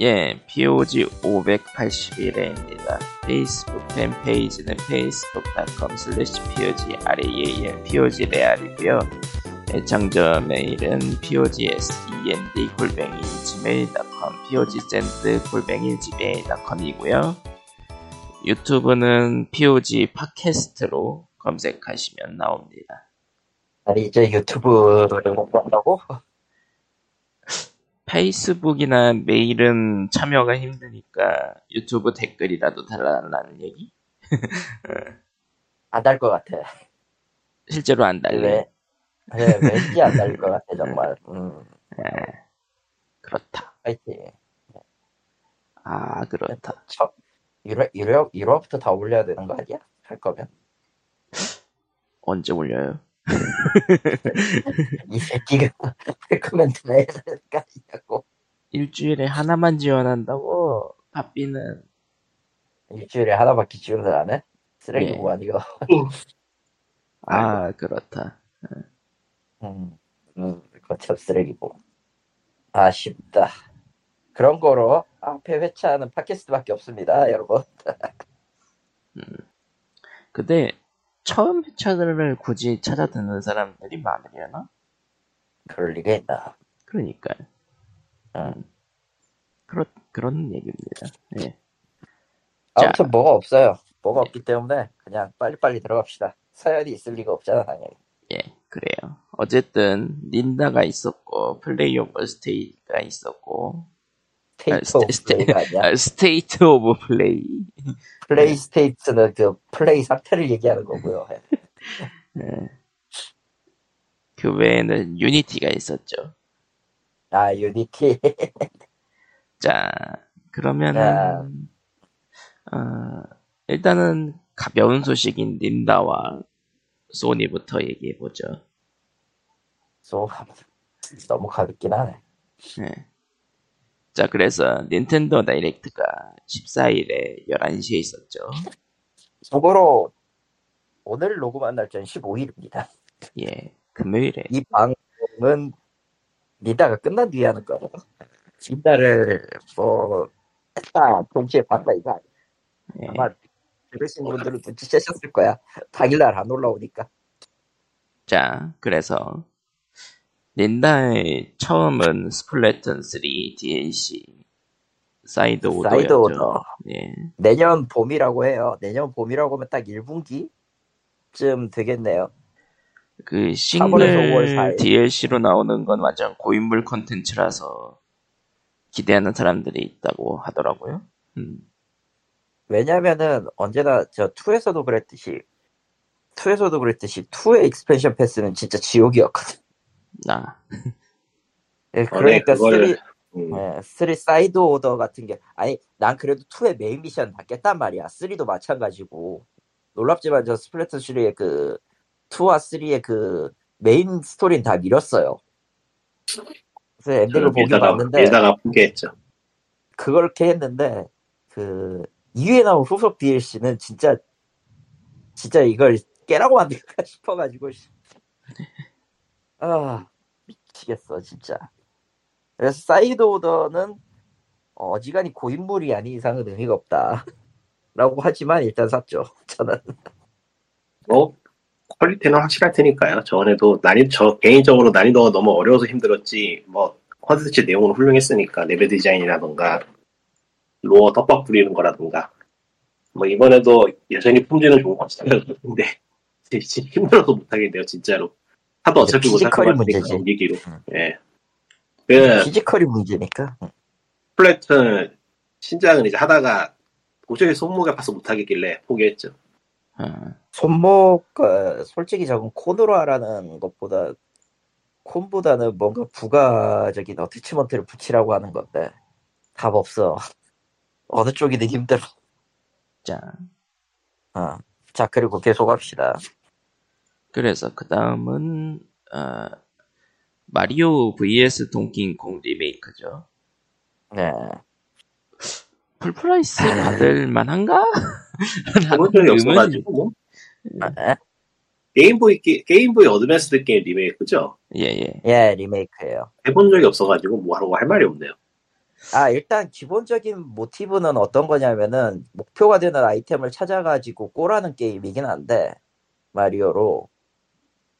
예, POG 581회입니다. 페이스북 팬페이지는 facebook.com slash POG RAAM POG 레알이고요. 애청자 메일은 POGSEND 골뱅이 gmail.com POGSEND 골뱅이 gmail.com이고요. 유튜브는 POG 팟캐스트로 검색하시면 나옵니다. 아니 이제 유튜브를 못 본다고? 페이스북이나 메일은 참여가 힘드니까 유튜브 댓글이라도 달라는 얘기? 안 달 것 같아. 실제로 안 달래. 왜? 네, 왠지 안달것 같아 정말. 음, 예, 그렇다. 파이팅. 아, 그렇다. 첫 1회 1회 1화부터 다 올려야 되는 거 아니야? 할 거면 언제 올려요? 이 새끼가 해야 되는 거 아니냐고. 일주일에 하나만 지원한다고? 바삐는 일주일에 하나밖에 지원을 안 해? 쓰레기 예. 뭐 아니고. 아, 그렇다. 음, 음, 거참 쓰레기고. 아쉽다. 그런 거로 앞에 회차하는 팟캐스트밖에 없습니다, 여러분. 근데 처음 회차들을 굳이 찾아 듣는 사람들이 많으려나? 그럴 리가 있나. 그러니까 음. 그렇 그런 얘기입니다. 예. 아무튼 뭐가 없어요. 뭐가 없기 때문에 그냥 빨리빨리 들어갑시다. 사연이 있을 리가 없잖아, 당연히. 예, 그래요. 어쨌든 닌다가 있었고 Play of Stay가 있었고 State 아, of Sta- Play가 아니야. 아, State of Play 플레이 State는 그 플레이 상태를 얘기하는 거고요. 예. 예. 그 외에는 유니티가 있었죠. 아, 유니티. 자, 그러면은 어, 일단은 가벼운 소식인 닌다와 소니부터 얘기해 보죠. 소, 너무 가볍긴 하네. 예. 자, 그래서 닌텐도 다이렉트가 14일에 11시에 있었죠. 속으로 오늘 녹음한 날짜는 15일입니다. 예, 금요일에. 이 방송은 리다가 끝난 뒤에 하는 거예요. 진다를 뭐 했다 동시에 봤다 이거 아니야. 예. 아마 들으신 분들은 눈치채셨을 거야. 당일날 안 올라오니까. 자, 그래서 닌다의 처음은 Splatoon 3 DLC 사이드 오더였죠. Side Order. 예. 내년 봄이라고 해요. 내년 봄이라고 하면 딱 1분기쯤 되겠네요. 그 4월에서 5월 싱글. DLC로 나오는 건 완전 고인물 컨텐츠라서 기대하는 사람들이 있다고 하더라고요. 음. 왜냐면은 언제나 저 2에서도 그랬듯이 2에서도 그랬듯이 2의 expansion pass는 진짜 지옥이었거든. 나 예, 그러니까 그걸- 3, 음, 예, 3 Side Order 같은 게 아니 난 그래도 2의 메인 미션 받겠단 말이야. 3도 마찬가지고 놀랍지만 저 Splatoon 3의 그 2와 3의 그 메인 스토리는 다 밀었어요. 그래서 엔딩을 보긴 봤는데 밀다가 포기했죠. 그렇게 했는데 그 이후에 나온 후속 DLC는 진짜 진짜 이걸 깨라고 만들까 싶어가지고 씨. 아 미치겠어 진짜 그래서 사이드 오더는 어지간히 고인물이 아닌 이상은 의미가 없다 라고 하지만 일단 샀죠 저는 뭐 퀄리티는 확실할 테니까요. 저번에도 난이 저 개인적으로 난이도가 너무 어려워서 힘들었지. 뭐 컨텐츠 내용은 훌륭했으니까 레벨 디자인이라던가 lore 떡밥 뿌리는 거라던가 뭐 이번에도 여전히 품질은 좋은 것 같아요. 근데 힘들어서 못하겠네요 진짜로. 하도 어차피 physical이 문제지. 옮기기로. 음. 예. 그 physical이 문제니까 플래툰 신작은 이제 하다가 도저히 손목에 아파서 못하겠길래 포기했죠. 어, 손목 어, 솔직히 저건 콘으로 하라는 것보다 콘보다는 뭔가 부가적인 attachment를 붙이라고 하는 건데 답 없어 어느 쪽이든 힘들어 자, 어. 자 그리고 계속합시다 그래서 그 다음은 어, 마리오 vs 동킹콩 리메이크죠. 네 full price 받을 만한가? 해본 적이 없어가지고 뭐 아, Game Boy 게, Game Boy Advanced 게임 리메이크죠. 예예. 예 리메이크예요 해본 적이 없어가지고 뭐 하라고 할 말이 없네요. 아, 일단 기본적인 모티브는 어떤 거냐면은 목표가 되는 아이템을 찾아가지고 골하는 게임이긴 한데 마리오로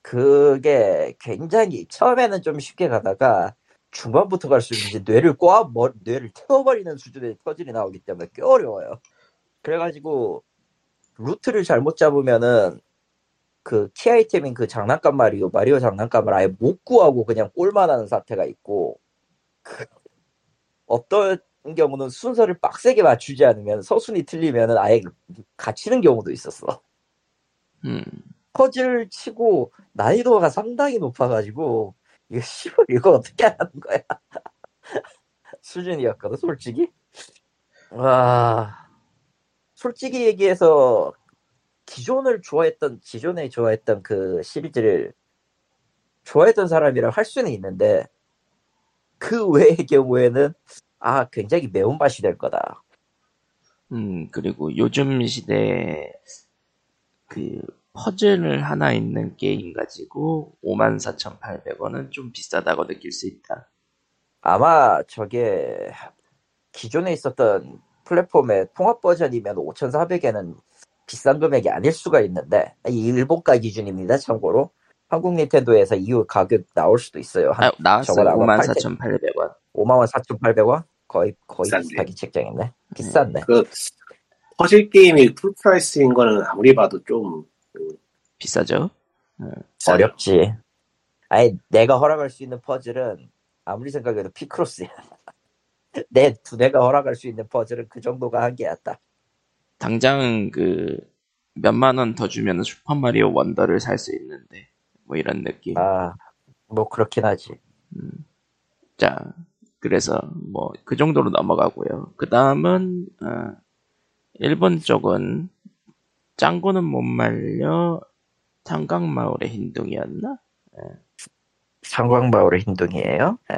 그게 굉장히 처음에는 좀 쉽게 가다가 중반부터 갈수록 이제 뇌를 꼬아 머 뇌를 태워버리는 수준의 퍼즐이 나오기 때문에 꽤 어려워요. 그래가지고 루트를 잘못 잡으면은 그 키 아이템인 그 장난감 마리오 마리오 장난감을 아예 못 구하고 그냥 골만 하는 사태가 있고 그 어떤 경우는 순서를 빡세게 맞추지 않으면 서순이 틀리면은 아예 갇히는 경우도 있었어. 음, 퍼즐 치고 난이도가 상당히 높아가지고 이거 씨발 이거 어떻게 하는 거야? 수준이었거든 솔직히. 와 솔직히 얘기해서 기존을 좋아했던 기존에 좋아했던 그 시리즈를 좋아했던 사람이랑 할 수는 있는데 그 외의 경우에는 아 굉장히 매운맛이 될 거다. 음, 그리고 요즘 시대에 그 퍼즐을 하나 있는 게임 가지고 54,800원은 좀 비싸다고 느낄 수 있다. 아마 저게 기존에 있었던 플랫폼의 통합 버전이면 5,400엔은 비싼 금액이 아닐 수가 있는데 이 일본가 기준입니다. 참고로 한국 닌텐도에서 이후 가격 나올 수도 있어요. 한 아, 나왔어요. 저거 나와 54,800원. 5만 원 4,800원 거의 거의 비싼데. 비슷하게 책정했네. 비싼데. 그 퍼즐 게임이 full price인 거는 아무리 봐도 좀 비싸죠? 비싸. 어렵지. 아니 내가 허락할 수 있는 퍼즐은 아무리 생각해도 Picross야. 내 두뇌가 허락할 수 있는 퍼즐은 그 정도가 한계였다. 당장 그 몇만 원 더 주면 슈퍼마리오 원더를 살 수 있는데 뭐 이런 느낌. 아, 뭐 그렇긴 하지. 자, 그래서 뭐 그 정도로 넘어가고요. 그 다음은 어, 일본 쪽은 짱구는 못 말려 탄광마을의 흰둥이였나? 상광마을의 흰둥이에요. 예.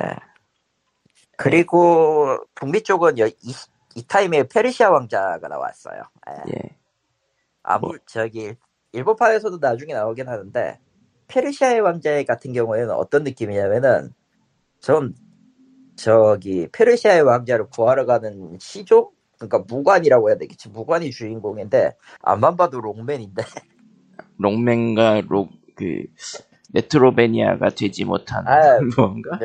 그리고 북미 쪽은 여- 이, 이 타임에 페르시아 왕자가 나왔어요. 예. 예. 아무 저기 일본판에서도 나중에 나오긴 하는데 페르시아의 왕자 같은 경우에는 어떤 느낌이냐면은 전 저기 페르시아의 왕자를 구하러 가는 시조 그러니까 무관이라고 해야 되겠지 무관이 주인공인데 앞만 봐도 롱맨인데 롱맨과 록, 그, 메트로베니아가 되지 못한 아, 무언가?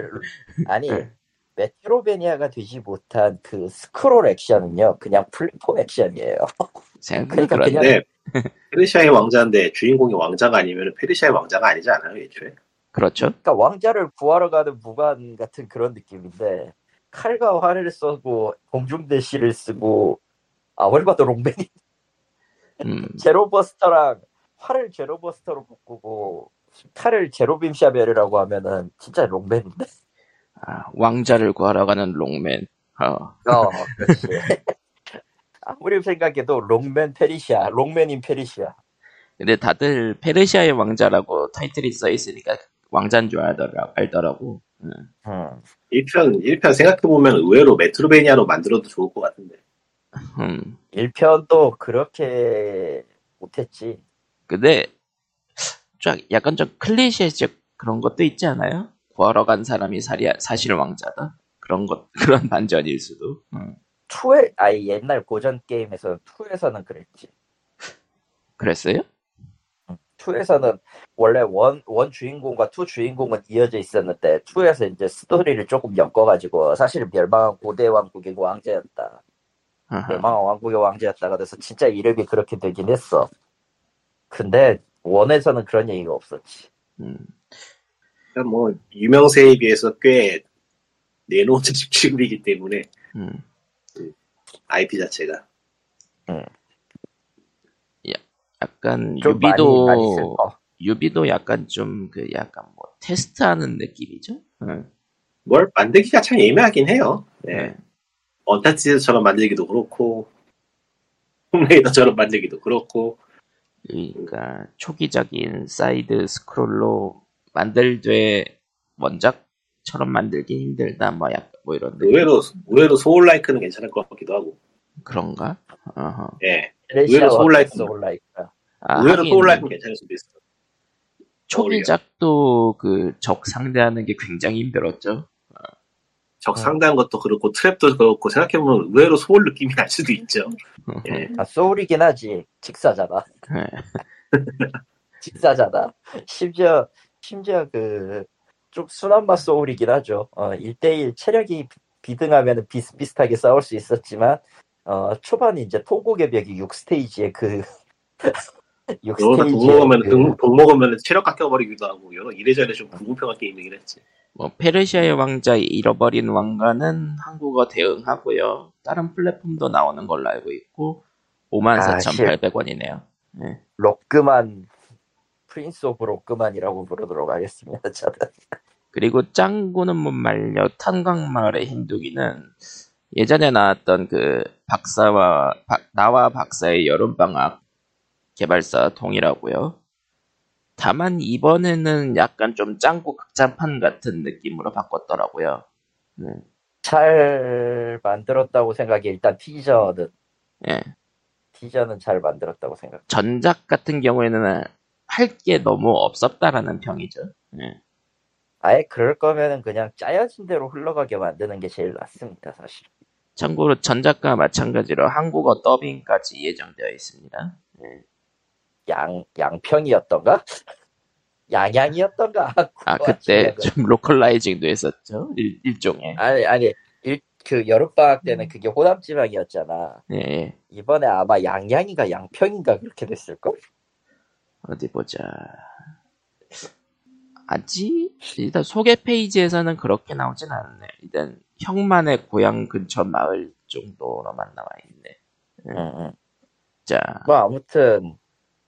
아니 네. 메트로베니아가 되지 못한 그 스크롤 액션은요 그냥 플랫폼 액션이에요. 그러니까 그런데, 근데 페르시아의 왕자인데 주인공이 왕자가 아니면 페르시아의 왕자가 아니지 않아요, 애초에? 그렇죠. 그러니까 왕자를 구하러 가는 무관 같은 그런 느낌인데 칼과 활을 쏘고 공중대시를 쓰고 아무리 봐도 롱맨이 음, 제로버스터랑 활을 제로버스터로 바꾸고 칼을 제로빔 샤벨이라고 하면은 진짜 록맨인데 아, 왕자를 구하러 가는 록맨. 어, 어 그렇지 아무리 생각해도 록맨 페르시아 록맨인 페르시아 근데 다들 페르시아의 왕자라고 타이틀이 써 있으니까 왕자인 줄 알더라, 알더라고. 음. 음. 1편, 1편 생각해보면 의외로 metroidvania로 만들어도 좋을 것 같은데. 음. 1편도 그렇게 못했지 근데 쫙 약간 좀 클리셰적 그런 것도 있지 않아요? 구하러 간 사람이 사리, 사실 왕자다. 그런 것 그런 반전일 수도. 음. 2에 아니 옛날 고전 게임에서 2에서는 그랬지 그랬어요? 2에서는 원래 one, one 주인공과 two 주인공은 이어져 있었는데 2에서 이제 스토리를 조금 엮어가지고 사실 멸망한 고대 왕국의 왕자였다. 아하. 멸망한 왕국의 왕자였다가 돼서 진짜 이름이 그렇게 되긴 했어. 근데 원에서는 그런 얘기가 없었지. 음. 그러니까 뭐, 유명세에 비해서 꽤 내놓은 집중이기 때문에, 음. IP 자체가. 약간 좀 많이 유비도 많이 슬퍼. 유비도 약간 좀 그 약간 뭐 테스트하는 느낌이죠. 음. 뭘 만들기가 참 애매하긴 해요. 네. 네. 언차티드처럼 만들기도 그렇고, 툼레이더처럼 만들기도 그렇고, 그러니까 초기적인 side scroll로 만들되 원작처럼 만들기 힘들다 뭐 약간 뭐 이런 의외로, 의외로 Souls-like는 괜찮을 것 같기도 하고, 그런가? 어허. 예. 레시아와 소울 라이크. 소울 라이크. 아, 의외로 하긴 Souls-like는 괜찮을 수도 있어. 초기작도 그 적 상대하는 게 굉장히 힘들었죠. 적 상대한 것도 그렇고 트랩도 그렇고 생각해보면 의외로 소울 느낌이 날 수도 있죠. 예. 아, 소울이긴 하지. 직사잖아. 네. 직사잖아. 심지어, 심지어 그, 좀 순한 맛 소울이긴 하죠. 어, 1대1 체력이 비- 비등하면 비슷비슷하게 싸울 수 있었지만, 어, 초반에 이제 통곡의 벽이 6스테이지의 그, 여기서 6스테이지의 독 먹으면 그, 독, 독 먹으면 체력 깎여버리기도 하고 여러 이래저래 좀 불공평한 게임이긴 했지. 뭐 페르시아의 왕자 잃어버린 왕관은 한국어 대응하고요. 다른 플랫폼도 나오는 걸로 알고 있고 아, 54,800원이네요. 로크만, 프린스 오브 로크만이라고 부르도록 하겠습니다. 저는. 그리고 짱구는 못 말려 탄광마을의 흰둥이는 예전에 나왔던 그 박사와 박- 나와 박사의 여름방학 개발사 동일하고요. 다만 이번에는 약간 좀 짱구 극장판 같은 느낌으로 바꿨더라고요. 네. 잘 만들었다고 생각해. 일단 티저는, 예. 티저는 잘 만들었다고 생각. 전작 같은 경우에는 할 게 너무 없었다라는 평이죠. 예. 아예 그럴 거면은 그냥 짜여진 대로 흘러가게 만드는 게 제일 낫습니다, 사실. 참고로 전작과 마찬가지로 한국어 더빙까지 예정되어 있습니다. 예. 양, 양평이었던가? 양양이었던가? 아 그때 좀 localizing도 했었죠. 일, 일종의. 아니, 아니, 일, 그 여름방학 때는 그게 호남지방이었잖아. 예, 예. 이번에 아마 양양인가 양평인가 그렇게 됐을걸? 어디 보자. 아직 일단 소개 페이지에서는 그렇게 나오진 않네. 일단 형만의 고향 근처 마을 정도로만 나와 있네. 응, 응. 자, 뭐 아무튼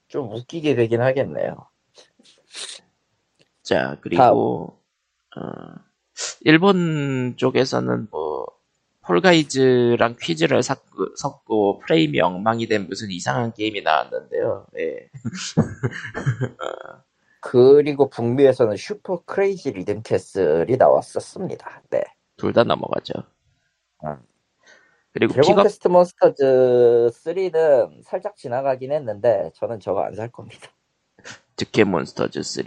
좀 웃기게 되긴 하겠네요. 자 그리고 어, 일본 쪽에서는 뭐 폴가이즈랑 퀴즈를 섞고, 섞고 프레임이 엉망이 된 무슨 이상한 게임이 나왔는데요. 예. 그리고 북미에서는 슈퍼 크레이지 리듬 캐슬이 나왔었습니다. 네. 둘 다 넘어가죠. 음. 그리고 드래곤 픽업 퀘스트 몬스터즈 3는 살짝 지나가긴 했는데 저는 저거 안 살 겁니다. 드퀘 몬스터즈 3.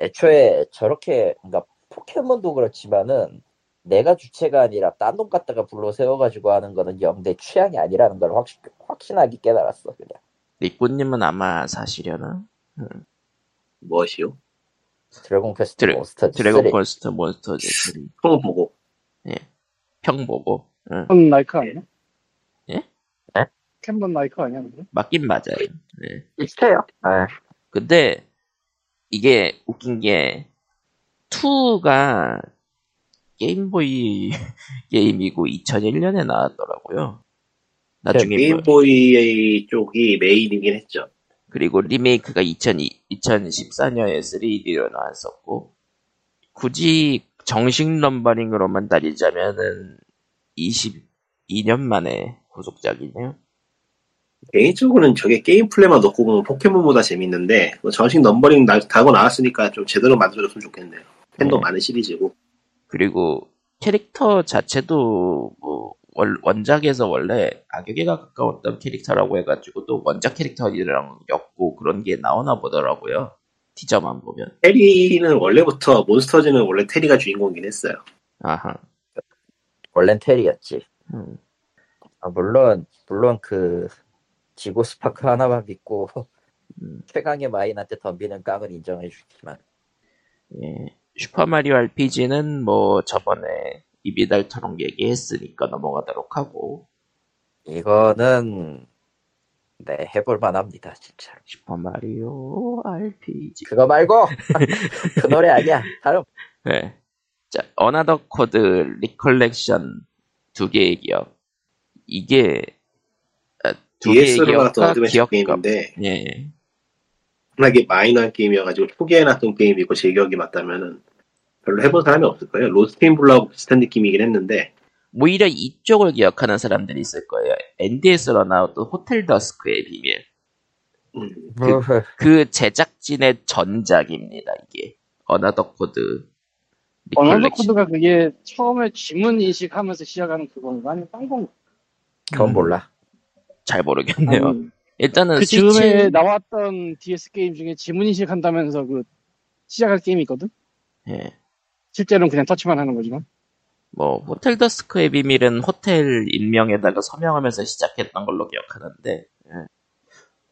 애초에 저렇게 그러니까 포켓몬도 그렇지만은 내가 주체가 아니라 딴 놈 갖다가 불러 세워가지고 하는 거는 영 내 취향이 아니라는 걸 확, 확신하게 깨달았어 그냥. 리꾸님은 아마 사시려나? 무엇이요? 드래곤 퀘스트 드래- 몬스터즈 드래곤 3. 퀘스트 몬스터즈 3. 총 보고 평 보고. 응. 캔번 나이크 아니야? 예? 에? 캔번 나이크 아니야? 근데? 맞긴 맞아요. 네. 비슷해요. 아, 근데 이게 웃긴 게 2가 게임보이 게임이고 2001년에 나왔더라고요. 나중에 뭐- 게임보이 쪽이 메인이긴 했죠. 그리고 리메이크가 2002, 2014년에 3D로 나왔었고 굳이 정식 넘버링으로만 따지자면은 22년 만에 후속작이네요. 개인적으로는 저게 게임 플레이만 놓고 보면 포켓몬보다 재밌는데 뭐 정식 넘버링 나, 다고 나왔으니까 좀 제대로 만들어줬으면 좋겠네요. 팬도 네. 많은 시리즈고 그리고 캐릭터 자체도 뭐 원, 원작에서 원래 악역에 가까웠던 캐릭터라고 해가지고 또 원작 캐릭터랑 엮고 그런 게 나오나 보더라고요. 티저만 보면. 테리는 원래부터 몬스터즈는 원래 테리가 주인공이긴 했어요. 아하. 원래는 테리였지. 음. 아, 물론 물론 그 지고 스파크 하나만 믿고 음. 최강의 마인한테 덤비는 깡은 인정해 주지만 예. 슈퍼마리오 RPG는 뭐 저번에 입이 닳도록 얘기했으니까 넘어가도록 하고 이거는 네 해볼 만 합니다 진짜. 슈퍼마리오 RPG 그거 말고 그 노래 아니야. 다른 네. 자, 어나더 코드 리컬렉션 두 개의 기억 이게 아, 두 개의 기억과 기억과 게임인데 예, 예. 워낙에 마이너한 게임이어가지고 초기에 나왔던 게임이고 제 기억이 맞다면은 별로 해본 사람이 없을 거예요. 로스트 인 블루하고 비슷한 느낌이긴 했는데 오히려 이쪽을 기억하는 사람들이 있을 거예요. NDS로 나왔던 호텔 더스크의 비밀 음, 뭐, 그 제작진의 전작입니다. 이게 어나더 코드 리컬렉션 코드가 그게 처음에 지문 인식하면서 시작하는 그건가? 아니면 딴 건가? 그건 몰라. 잘 모르겠네요. 아니, 일단은 그 스위치 즈음에 나왔던 DS 게임 중에 지문 인식한다면서 그 시작할 게임이 있거든? 예. 실제로는 그냥 터치만 하는 거지만. 뭐 호텔 더스크의 비밀은 호텔 인명에다가 서명하면서 시작했던 걸로 기억하는데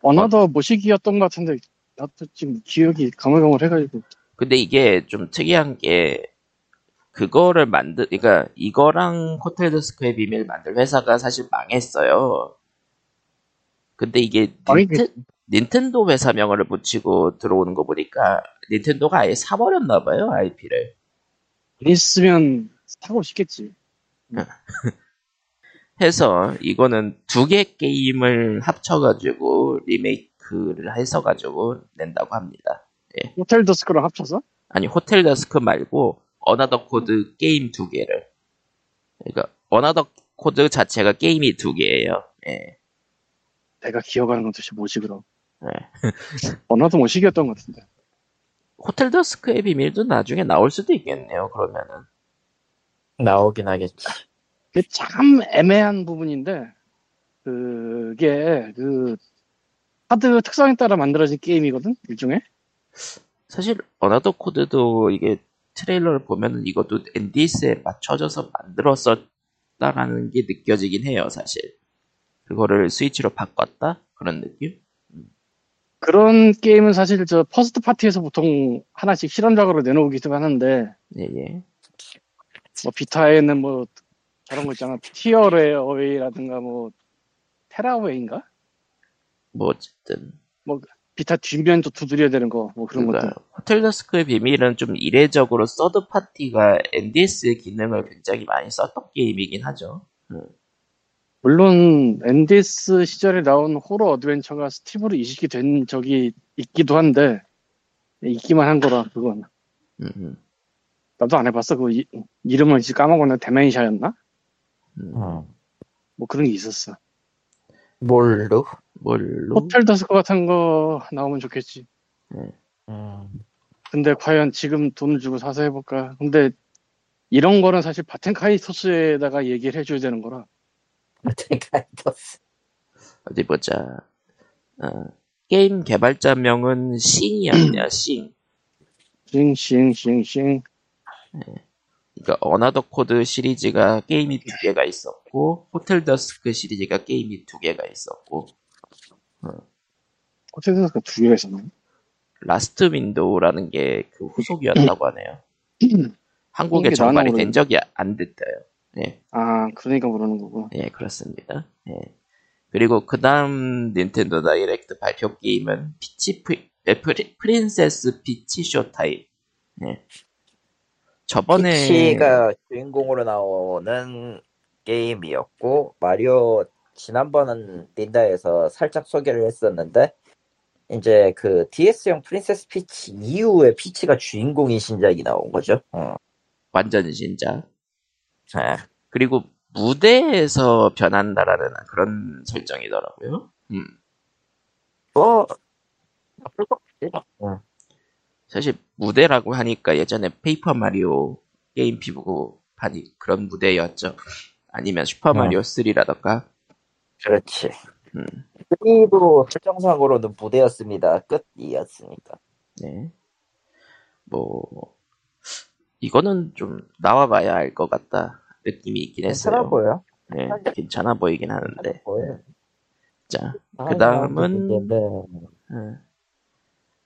어나더 모시기였던 것 같은데 나도 지금 기억이 가물가물해가지고 근데 이게 좀 특이한 게 그거를 만들 그러니까 이거랑 호텔 더스크의 비밀 만든 회사가 사실 망했어요. 근데 이게 닌텐, 닌텐도 회사 명을 붙이고 들어오는 거 보니까 닌텐도가 아예 사버렸나 봐요 IP를. 있으면 사고 싶겠지. 해서 이거는 두 개 게임을 합쳐가지고 리메이크를 해서 가지고 낸다고 합니다. 호텔 더스크랑 합쳐서 아니 호텔 더스크 말고 어나더 코드 게임 두 개를. 그러니까 어나더 코드 자체가 게임이 두 개예요. 예. 내가 기억하는 건 도대체 뭐지 그럼? 예. 어나더 모시기였던 것 같은데. 호텔 더스크의 비밀도 나중에 나올 수도 있겠네요. 그러면은 나오긴 하겠지. 참 애매한 부분인데 그게 그 하드 특성에 따라 만들어진 게임이거든 일종의. 사실 어나더 코드도 이게 트레일러를 보면은 이것도 NDS에 맞춰져서 만들었었다라는 게 느껴지긴 해요. 사실 그거를 스위치로 바꿨다 그런 느낌. 그런 게임은 사실 저 first party에서 보통 하나씩 실험작으로 내놓기도 하는데 예 예. 뭐 비타에는 뭐 저런 거 있잖아 Tearaway라든가 뭐 Tearaway인가 뭐 어쨌든 비타 뒷면도 두드려야 되는 거 뭐 그런 것들 그러니까 호텔 더스크의 비밀은 좀 이례적으로 서드 파티가 NDS 기능을 굉장히 많이 썼던 게임이긴 하죠. 물론 NDS 시절에 나온 호러 어드벤처가 스팀으로 이식이 된 적이 있기도 한데 있기만 한 거라 그건. 음, 음, 나도 안 해봤어. 그 이, 이름을 이제 까먹었는데 데멘샤였나? 음. 음. 뭐 그런 게 있었어 뭘로? 뭘로? 호텔 더스크 같은 거 나오면 좋겠지 음. 근데 과연 지금 돈을 주고 사서 해볼까 근데 이런 거는 사실 바텐 카이토스에다가 얘기를 해줘야 되는 거라 가이버스. 어디 보자. 어, 게임 개발자명은 싱이었냐, 싱. 싱 싱 싱 싱 그러니까 어나더 코드 시리즈가 게임이 두 개가 있었고 호텔 더스크 시리즈가 게임이 두 개가 있었고 호텔 더스크 두 개가 있었나 라스트 윈도우라는 게 그 후속이었다고 하네요. 한국에 정발이 된 적이 안 됐대요. 예, 아 그러니까 그러는 거고 예, 그렇습니다. 예. 그리고 그 다음 닌텐도 다이렉트 발표 게임은 피치 프리, 에, 프리, 프린세스 피치 쇼타임. 예. 저번에 피치가 주인공으로 나오는 게임이었고 마리오 지난번은 닌다에서 살짝 소개를 했었는데 이제 그 DS형 프린세스 피치 이후에 피치가 주인공인 신작이 나온 거죠. 어. 완전 신작. 네. 그리고 무대에서 변한다라는 그런 설정이더라고요. 음. 뭐 나쁠 것 같지. 어. 사실 무대라고 하니까 예전에 페이퍼 마리오 게임 피부판이 그런 무대였죠. 아니면 슈퍼 마리오 3라던가. 그렇지. 음. 3도 설정상으로는 무대였습니다. 끝이었으니까. 네. 뭐 이거는 좀 나와봐야 알 것 같다 느낌이 있긴 괜찮아 했어요. 보여. 네, 괜찮아 보이긴 하는데. 보여. 자, 아, 그 다음은 근데 음,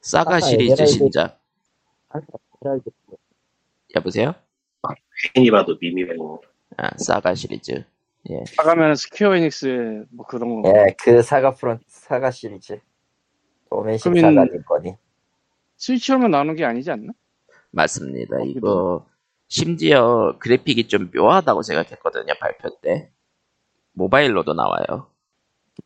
사가 시리즈 신작. 에메랄드 여보세요? 괜히 봐도 미미고 아, 사가 시리즈. 예. 나가면 스퀘어 에닉스의 뭐 그런 거 예, 그 사가 프론 사가 시리즈. 그러면- 사가님 거니. 스위치로만 나오는 게 아니지 않나? 맞습니다. 어, 이거 심지어 그래픽이 좀 묘하다고 생각했거든요 발표 때. 모바일로도 나와요.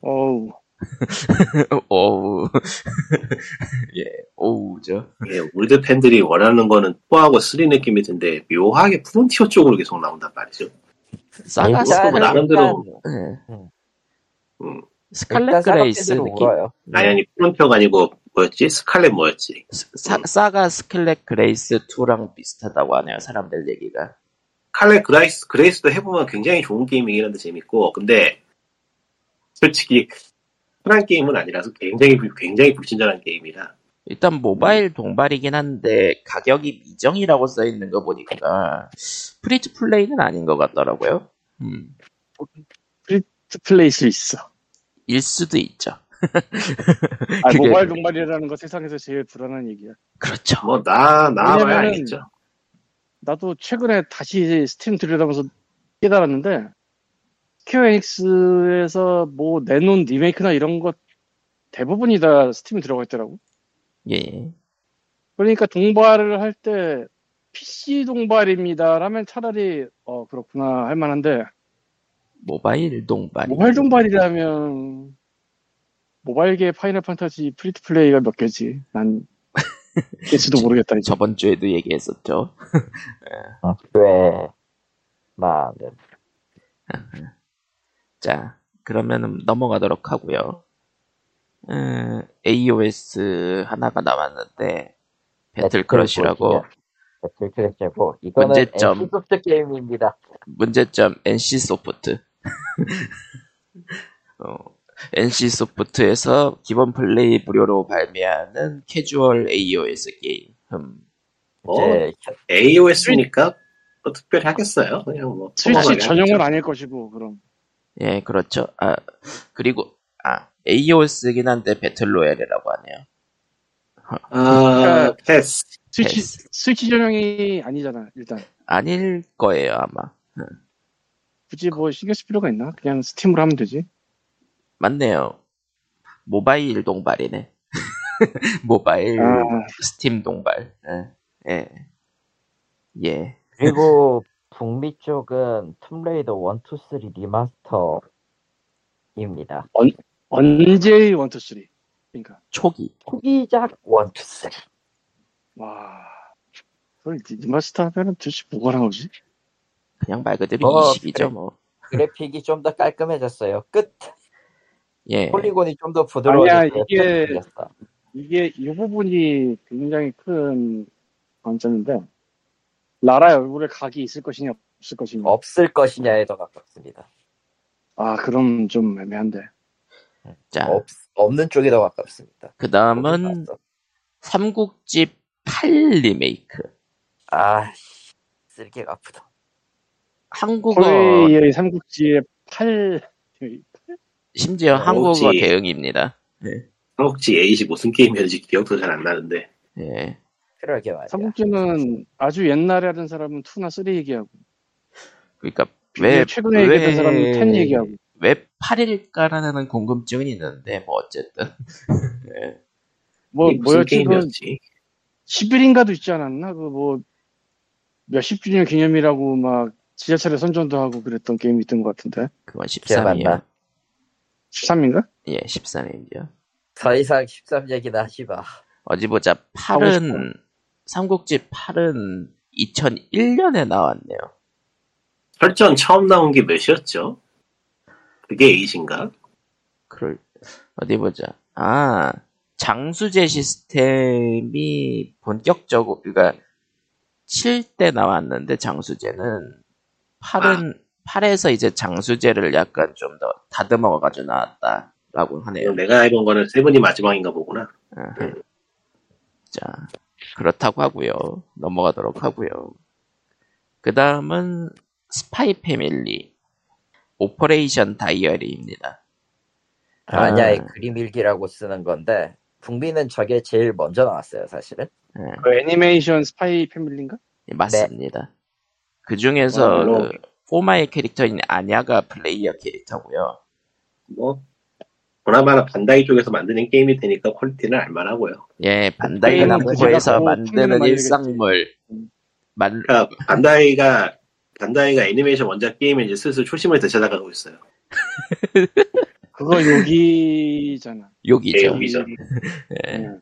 어우 오우. 예, 오우죠. 예, 우리들 팬들이 원하는 거는 4하고 3 느낌이 든데 묘하게 프론티어 쪽으로 계속 나온단 말이죠. 사가 일단- 스칼렛, 뭐 나름대로 예. 음. 음. 스칼렛 그레이스 느낌? 아니 아니 프론티어가 아니고 뭐였지? 스칼렛 뭐였지? 사, 사가 스칼렛 그레이스 2랑 비슷하다고 하네요 사람들 얘기가. 스칼렛 그라이스, 그레이스도 해보면 굉장히 좋은 게임이긴 한데 재밌고 근데 솔직히 흔한 게임은 아니라서 굉장히 굉장히 불친절한 게임이라 일단 모바일 동발이긴 한데 가격이 미정이라고 써 있는 거 보니까 free to play는 아닌 것 같더라고요. 음, 플레이스 있어. 일 수도 있죠. 아, 그게- 모바일 동발이라는 거 세상에서 제일 불안한 얘기야. 그렇죠. 뭐 나 나와야 알겠죠. 나도 최근에 다시 스팀 들여다보면서 깨달았는데 스퀘어 에닉스에서 뭐 내놓은 리메이크나 이런 것 대부분이 다 스팀에 들어가 있더라고. 예. 그러니까 동발을 할 때 PC 동발입니다라면 차라리 어 그렇구나 할 만한데 모바일 동발. 모바일 동발이라면 모바일계 파이널 판타지 free to play가 몇 개지? 난 개수도 모르겠다 이제. 저번 주에도 얘기했었죠. 왜 많은 자, 그러면은 넘어가도록 하고요. 음, AOS 하나가 남았는데 배틀 크러쉬라고 배틀크래시고 이거는 문제점. NC소프트 게임입니다. 문제점 NC 소프트. 어, NC 소프트에서 기본 플레이 무료로 발매하는 캐주얼 AOS 게임. 음, 뭐 이제 AOS니까 뭐 특별히 하겠어요. 그냥 뭐 스위치 전용은. 아닐 것이고 그럼 예, 그렇죠. 아, 그리고 아, AOS긴 한데 battle royale이라고 하네요. 아 패스. 스위치 패스. 스위치 전용이 아니잖아 일단 아닐 거예요, 아마. 굳이 뭐 신경 쓸 필요가 있나? 그냥 스팀으로 하면 되지. 맞네요. 모바일 동발이네. 모바일 아. 스팀 동발. 예. 예. 예. 그리고 북미 쪽은 툼레이더 1, 2, 3 remaster입니다. 이제 one two three. 그러니까 초기. 후기작 1, 2, 3. 와. 그걸 remaster 하면은 도대체 뭐가 나오지? 그냥 말 그대로 어, 이식이죠, 그래. 뭐. 그래픽이 좀 더 깔끔해졌어요. 끝. 예. polygon이 좀 더 부드러워졌어요. 아니야, 이게-. 이게 이 부분이 굉장히 큰 관점인데 라라의 얼굴에 각이 있을 것이냐 없을 것이냐. 없을 것이냐에 더 가깝습니다. 아 그럼 좀 애매한데. 자, 없, 없는 쪽이 더 가깝습니다. 그 다음은 삼국지 8 리메이크. 아, 씨, 쓸개가 아프다. 한국어, 코리의 삼국지의 8 심지어 어, 한국어 대응입니다. 혹시 에이시 무슨 게임이었는지 기억도 잘 안 나는데. 예. 그러게 말이야. 삼국지는 아주 옛날에 하던 사람은 2나 3 얘기하고 그러니까 왜, 최근에 얘기했던 왜- 사람은 10 얘기하고 왜 8일까라는 궁금증은 있는데, 뭐, 어쨌든. 예. 뭐 뭐였지 그 게임이었지? 10일인가도 있지 않았나? 그 뭐 몇십 주년 기념이라고 막 지하철에 선전도 하고 그랬던 게임이 있던 것 같은데 그건 기억 안 13이요. 나. 13인가? 예, 13이죠. 더 이상 13 얘기나 하지 마. 어디 보자. 8은, 삼국지 8은 2001년에 나왔네요. 설정 처음 나온 게 몇이었죠? 그게 에이신가? 그럴, 어디 보자. 아, 장수제 시스템이 본격적으로, 그러니까 7때 나왔는데 장수제는 8은, 8에서 이제 장수제를 약간 좀 더 다듬어가지고 나왔다라고 하네요. 내가 해본 거는 seven이 마지막인가 보구나. 아하. 자, 그렇다고 하고요. 넘어가도록 하고요. 그 다음은 Spy Family Operation Diary입니다. 아니야, 아. 이 그림 일기라고 쓰는 건데 북미는 저게 제일 먼저 나왔어요, 사실은. 예, 그 애니메이션 Spy Family인가? 예, 맞습니다. 그 중에서 어, 물론. 그 포마의 캐릭터인 아냐가 플레이어 캐릭터고요. 뭐 보나마나 반다이 쪽에서 만드는 게임이 되니까 퀄리티는 알만하고요. 예, 반다이 남코에서 만드는 일상물. 음. 만, 그러니까 반다이가 반다이가 애니메이션 원작 게임에 이제 슬슬 초심을 되찾아가고 있어요. 그거 여기잖아. 욕이죠. 예, 욕이죠. 예. 응.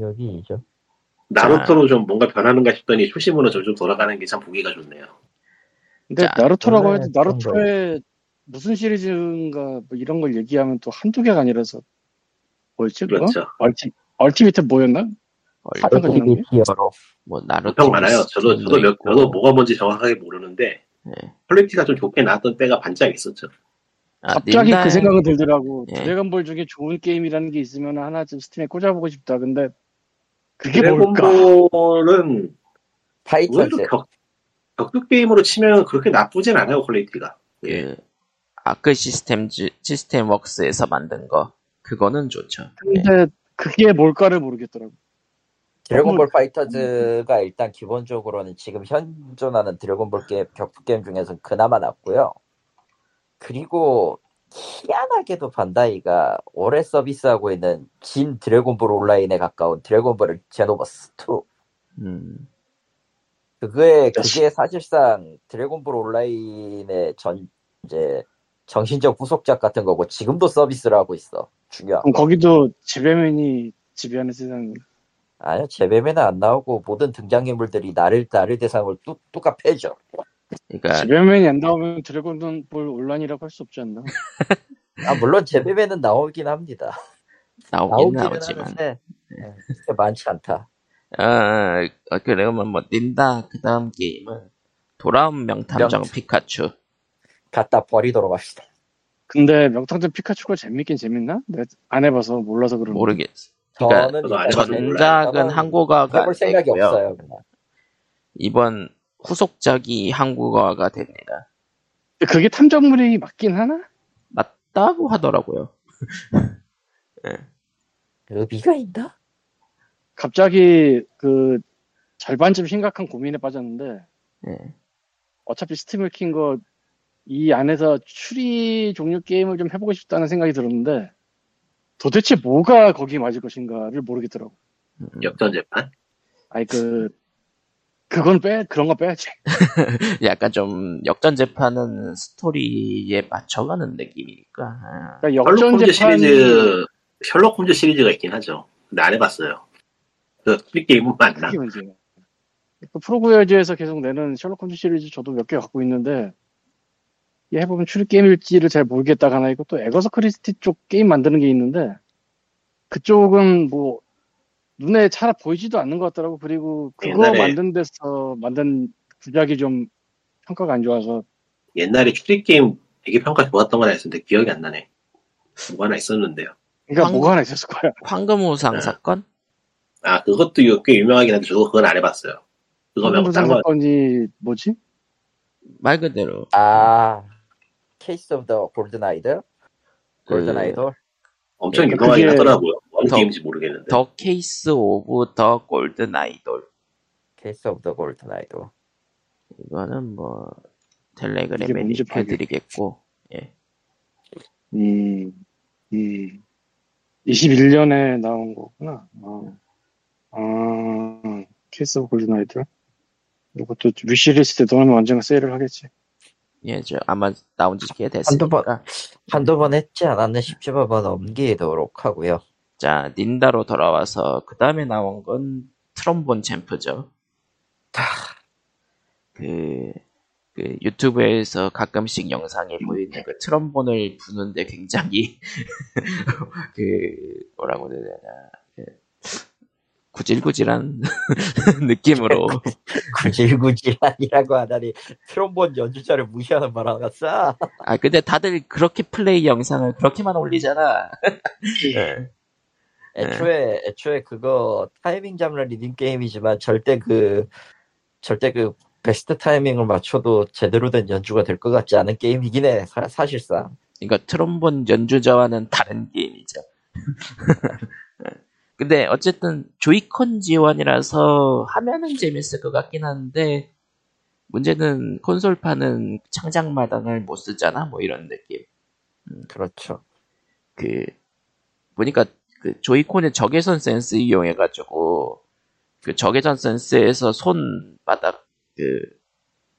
여기죠. 나루토로 좀 뭔가 변하는가 싶더니 초심으로 점점 돌아가는 게 참 보기가 좋네요. 근데 자, 나루토라고 해도 나루토의 무슨 시리즈인가 뭐 이런 걸 얘기하면 또 한두 개가 아니라서 뭐였지 그거? 그렇죠. Ulti, Ultimate 뭐였나? 얼- 아, 히어로. 뭐 나루토 평 많아요. 저도 저도 몇. 저도 뭐가 뭔지 정확하게 모르는데 예. 퀄리티가 좀 좋게 나왔던 때가 반짝 있었죠. 아, 갑자기 닌다- 그 생각은 들더라고. 예. 드래곤볼 중에 좋은 게임이라는 게 있으면 하나쯤 Steam에 꽂아보고 싶다. 근데 그게 뭘까? 드래곤볼은 FighterZ 격, 격투 게임으로 치면 그렇게 나쁘진 않아요 퀄리티가. 예. 그 Arc System System Works에서 만든 거 그거는 좋죠. 예. 근데 그게 뭘까를 모르겠더라고. 드래곤볼 FighterZ가 일단 기본적으로는 지금 현존하는 드래곤볼 게임, 격투 게임 중에서 그나마 낫고요. 그리고 희한하게도 반다이가 올해 서비스하고 있는 진 드래곤볼 온라인에 가까운 드래곤볼 제노버스 2. 음, 그게 그게 사실상 드래곤볼 온라인의 전 이제 정신적 후속작 같은 거고 지금도 서비스를 하고 있어. 중요한. 그럼 거기도 지배맨이 지배하는 세상. 아니요, 제베맨은 안 나오고 모든 등장인물들이 나를 나를 대상으로 뚝 뚝가 패죠. 그러니까 지배맨이 안 나오면 드래곤볼 온라인이라고 할 수 없지 않나? 아 물론 제베맨은 나오긴 합니다. 나오긴 나오기는 나오지만 하는데 네, 많지 않다. 어, 어, 그러면 뭐 닌다 그 다음 게임은 돌아온 명탐정 명- 피카츄 갖다 버리도록 합시다. 근데 명탐정 피카츄가 재밌긴 재밌나? 내가 안 해봐서 몰라서 그런데. 모르겠어. 그러니까 저는. 전작은 한국어가 해볼 생각이 됐고요. 없어요. 그냥. 이번 후속작이 한국어가 됩니다. 그게 탐정물이 맞긴 하나? 맞다고 하더라고요. 의미가 있나? 갑자기 그 절반쯤 심각한 고민에 빠졌는데 예. 어차피 스팀을 킨 거 이 안에서 추리 종류 게임을 좀 해보고 싶다는 생각이 들었는데 도대체 뭐가 거기에 맞을 것인가를 모르겠더라고. 음. 역전 재판? 아니 그 그건 빼 그런 거 빼야지. 약간 좀 역전 재판은 스토리에 맞춰가는 느낌이니까. 아, 그러니까 셜록 역전 홈즈 재판 시리즈 셜록 홈즈 시리즈가 있긴 하죠. 근데 안 해봤어요. 그 게임은 맞나? 그 Frogwares에서 계속 내는 셜록 홈즈 시리즈 저도 몇 개 갖고 있는데 이게 해보면 추리 게임일지를 잘 모르겠다가 하나 있고 또 애거서 크리스티 쪽 게임 만드는 게 있는데 그쪽은 뭐 눈에 잘 보이지도 않는 것 같더라고 그리고 그거 옛날에- 만든 데서 만든 구작이 좀 평가가 안 좋아서 옛날에 추리 게임 되게 평가 좋았던 건 알았는데 기억이 안 나네. 뭐 하나 있었는데요. 그러니까 황- 뭐가 하나 있었을 거야 황금우상 네. 사건? 아 그것도 유- 꽤 유명하긴 한데 저도 그건 안 해봤어요. 그거 말고 딴 거. 사건이 뭐지? 말 그대로 아 Case of the Golden Idol? Golden 그 아이돌? 엄청 그러니까 유명하긴 그게 하더라고요. 더- 게임인지 모르겠는데. The Case of the Golden Idol. Case of the Golden Idol. 이거는 뭐 텔레그램에 링크해드리겠고. 예. 이, 이, 21년에 나온 거구나. 어. 아, Case of Golden Idol. 이것도 위시리스트에 넣으면 언젠가 세일을 하겠지. 예, 저 아마 나온 지 꽤. 됐으니까. 한두 번 했지 않았나 싶지만 뭐 넘기도록 하고요. 자, 닌다로 돌아와서 그 다음에 나온 건 트럼본 챔프죠. 그, 그 유튜브에서 가끔씩 영상에 보이는 그 트럼본을 부는데 굉장히 그 뭐라고 해야 되나 그 구질구질한 느낌으로 구질구질한이라고 하다니 트롬본 연주자를 무시하는 말 하겠어? 아 근데 다들 그렇게 플레이 영상을 그렇게만 올리잖아. 예. 애초에 애초에 그거 타이밍 잡는 리듬 게임이지만 절대 그 절대 그 베스트 타이밍을 맞춰도 제대로 된 연주가 될 것 같지 않은 게임이긴 해 사, 실상 그러니까 트럼본 연주자와는 다른 게임이죠. 근데 어쨌든 조이콘 지원이라서 하면은 재밌을 것 같긴 한데 문제는 콘솔판은 창작 마당을 못 쓰잖아 뭐 이런 느낌. 그렇죠. 그 보니까 그 조이콘의 적외선 센스 이용해가지고 그 적외선 센스에서 손바닥 그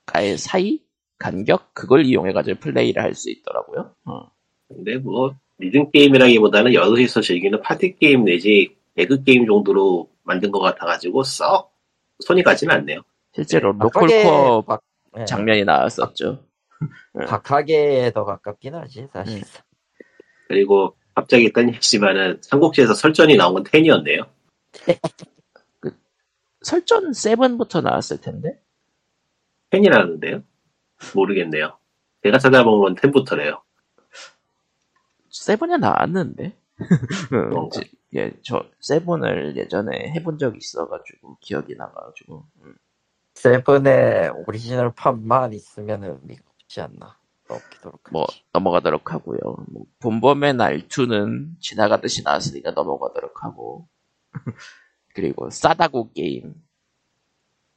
가의 사이 간격 그걸 이용해가지고 플레이를 할 수 있더라고요. 어. 근데 뭐 리듬 게임이라기보다는 여럿이서 즐기는 파티 게임 내지 개그 게임 정도로 만든 것 같아가지고 썩 손이 가지는 않네요. 실제로 네, 박하게 로컬코어 박- 예, 장면이 나왔었죠. 박하게에 더 가깝긴 하지 사실. 그리고 갑자기 딴얘기지만은 삼국지에서 설전이 나온 건 10이었네요. 설전 7부터 나왔을 텐데 10이라는데요? 모르겠네요. 제가 찾아본 건 10부터래요. 7이 나왔는데? 지- 예, 저 세븐을 예전에 해본 적이 있어가지고 기억이 나가지고 음. 세븐의 오리지널 판만 있으면 의미가 없지 않나. 넘기도록 뭐 하지. 넘어가도록 하고요. 뭐, 본범의 R2는 지나가듯이 나왔으니까 넘어가도록 하고 그리고 싸다고 게임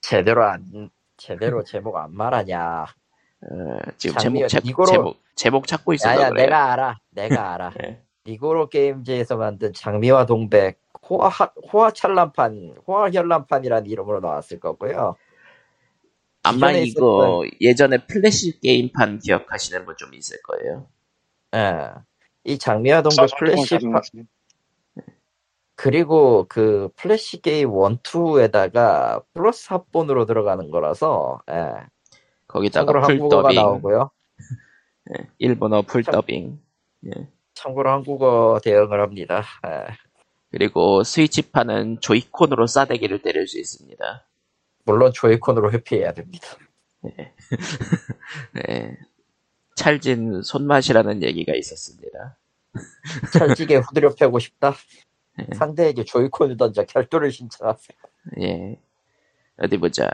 제대로 안 제대로 제목 안 말하냐. 어, 지금 제목, 제, 이거로- 제목 제목 찾고 있어서 야야 그래요. 내가 알아. 내가 알아. 예. Nigoro Games에서 만든 장미와 동백 호화 호화 찬란판 호화 현란판이라는 이름으로 나왔을 거고요. 아마 이거 예전에 플래시 게임판 기억하시는 분 좀 있을 거예요. 예. 이 장미와 동백 저 플래시 파, 자동 그리고 그 플래시 게임 1, 2에다가 플러스 합본으로 들어가는 거라서 예. 거기다가 풀 한국어가 더빙, 나오고요. 예, 일본어 풀 참- 더빙, 예. 참고로 한국어 대응을 합니다. 예. 그리고 스위치판은 Joy-Con으로 싸대기를 때릴 수 있습니다. 물론 Joy-Con으로 회피해야 됩니다. 네. 찰진 손맛이라는 얘기가 있었습니다. 찰지게 후드려 패고 싶다. 네. 상대에게 조이콘을 던져 결도를 신청하세요. 예. 어디 보자.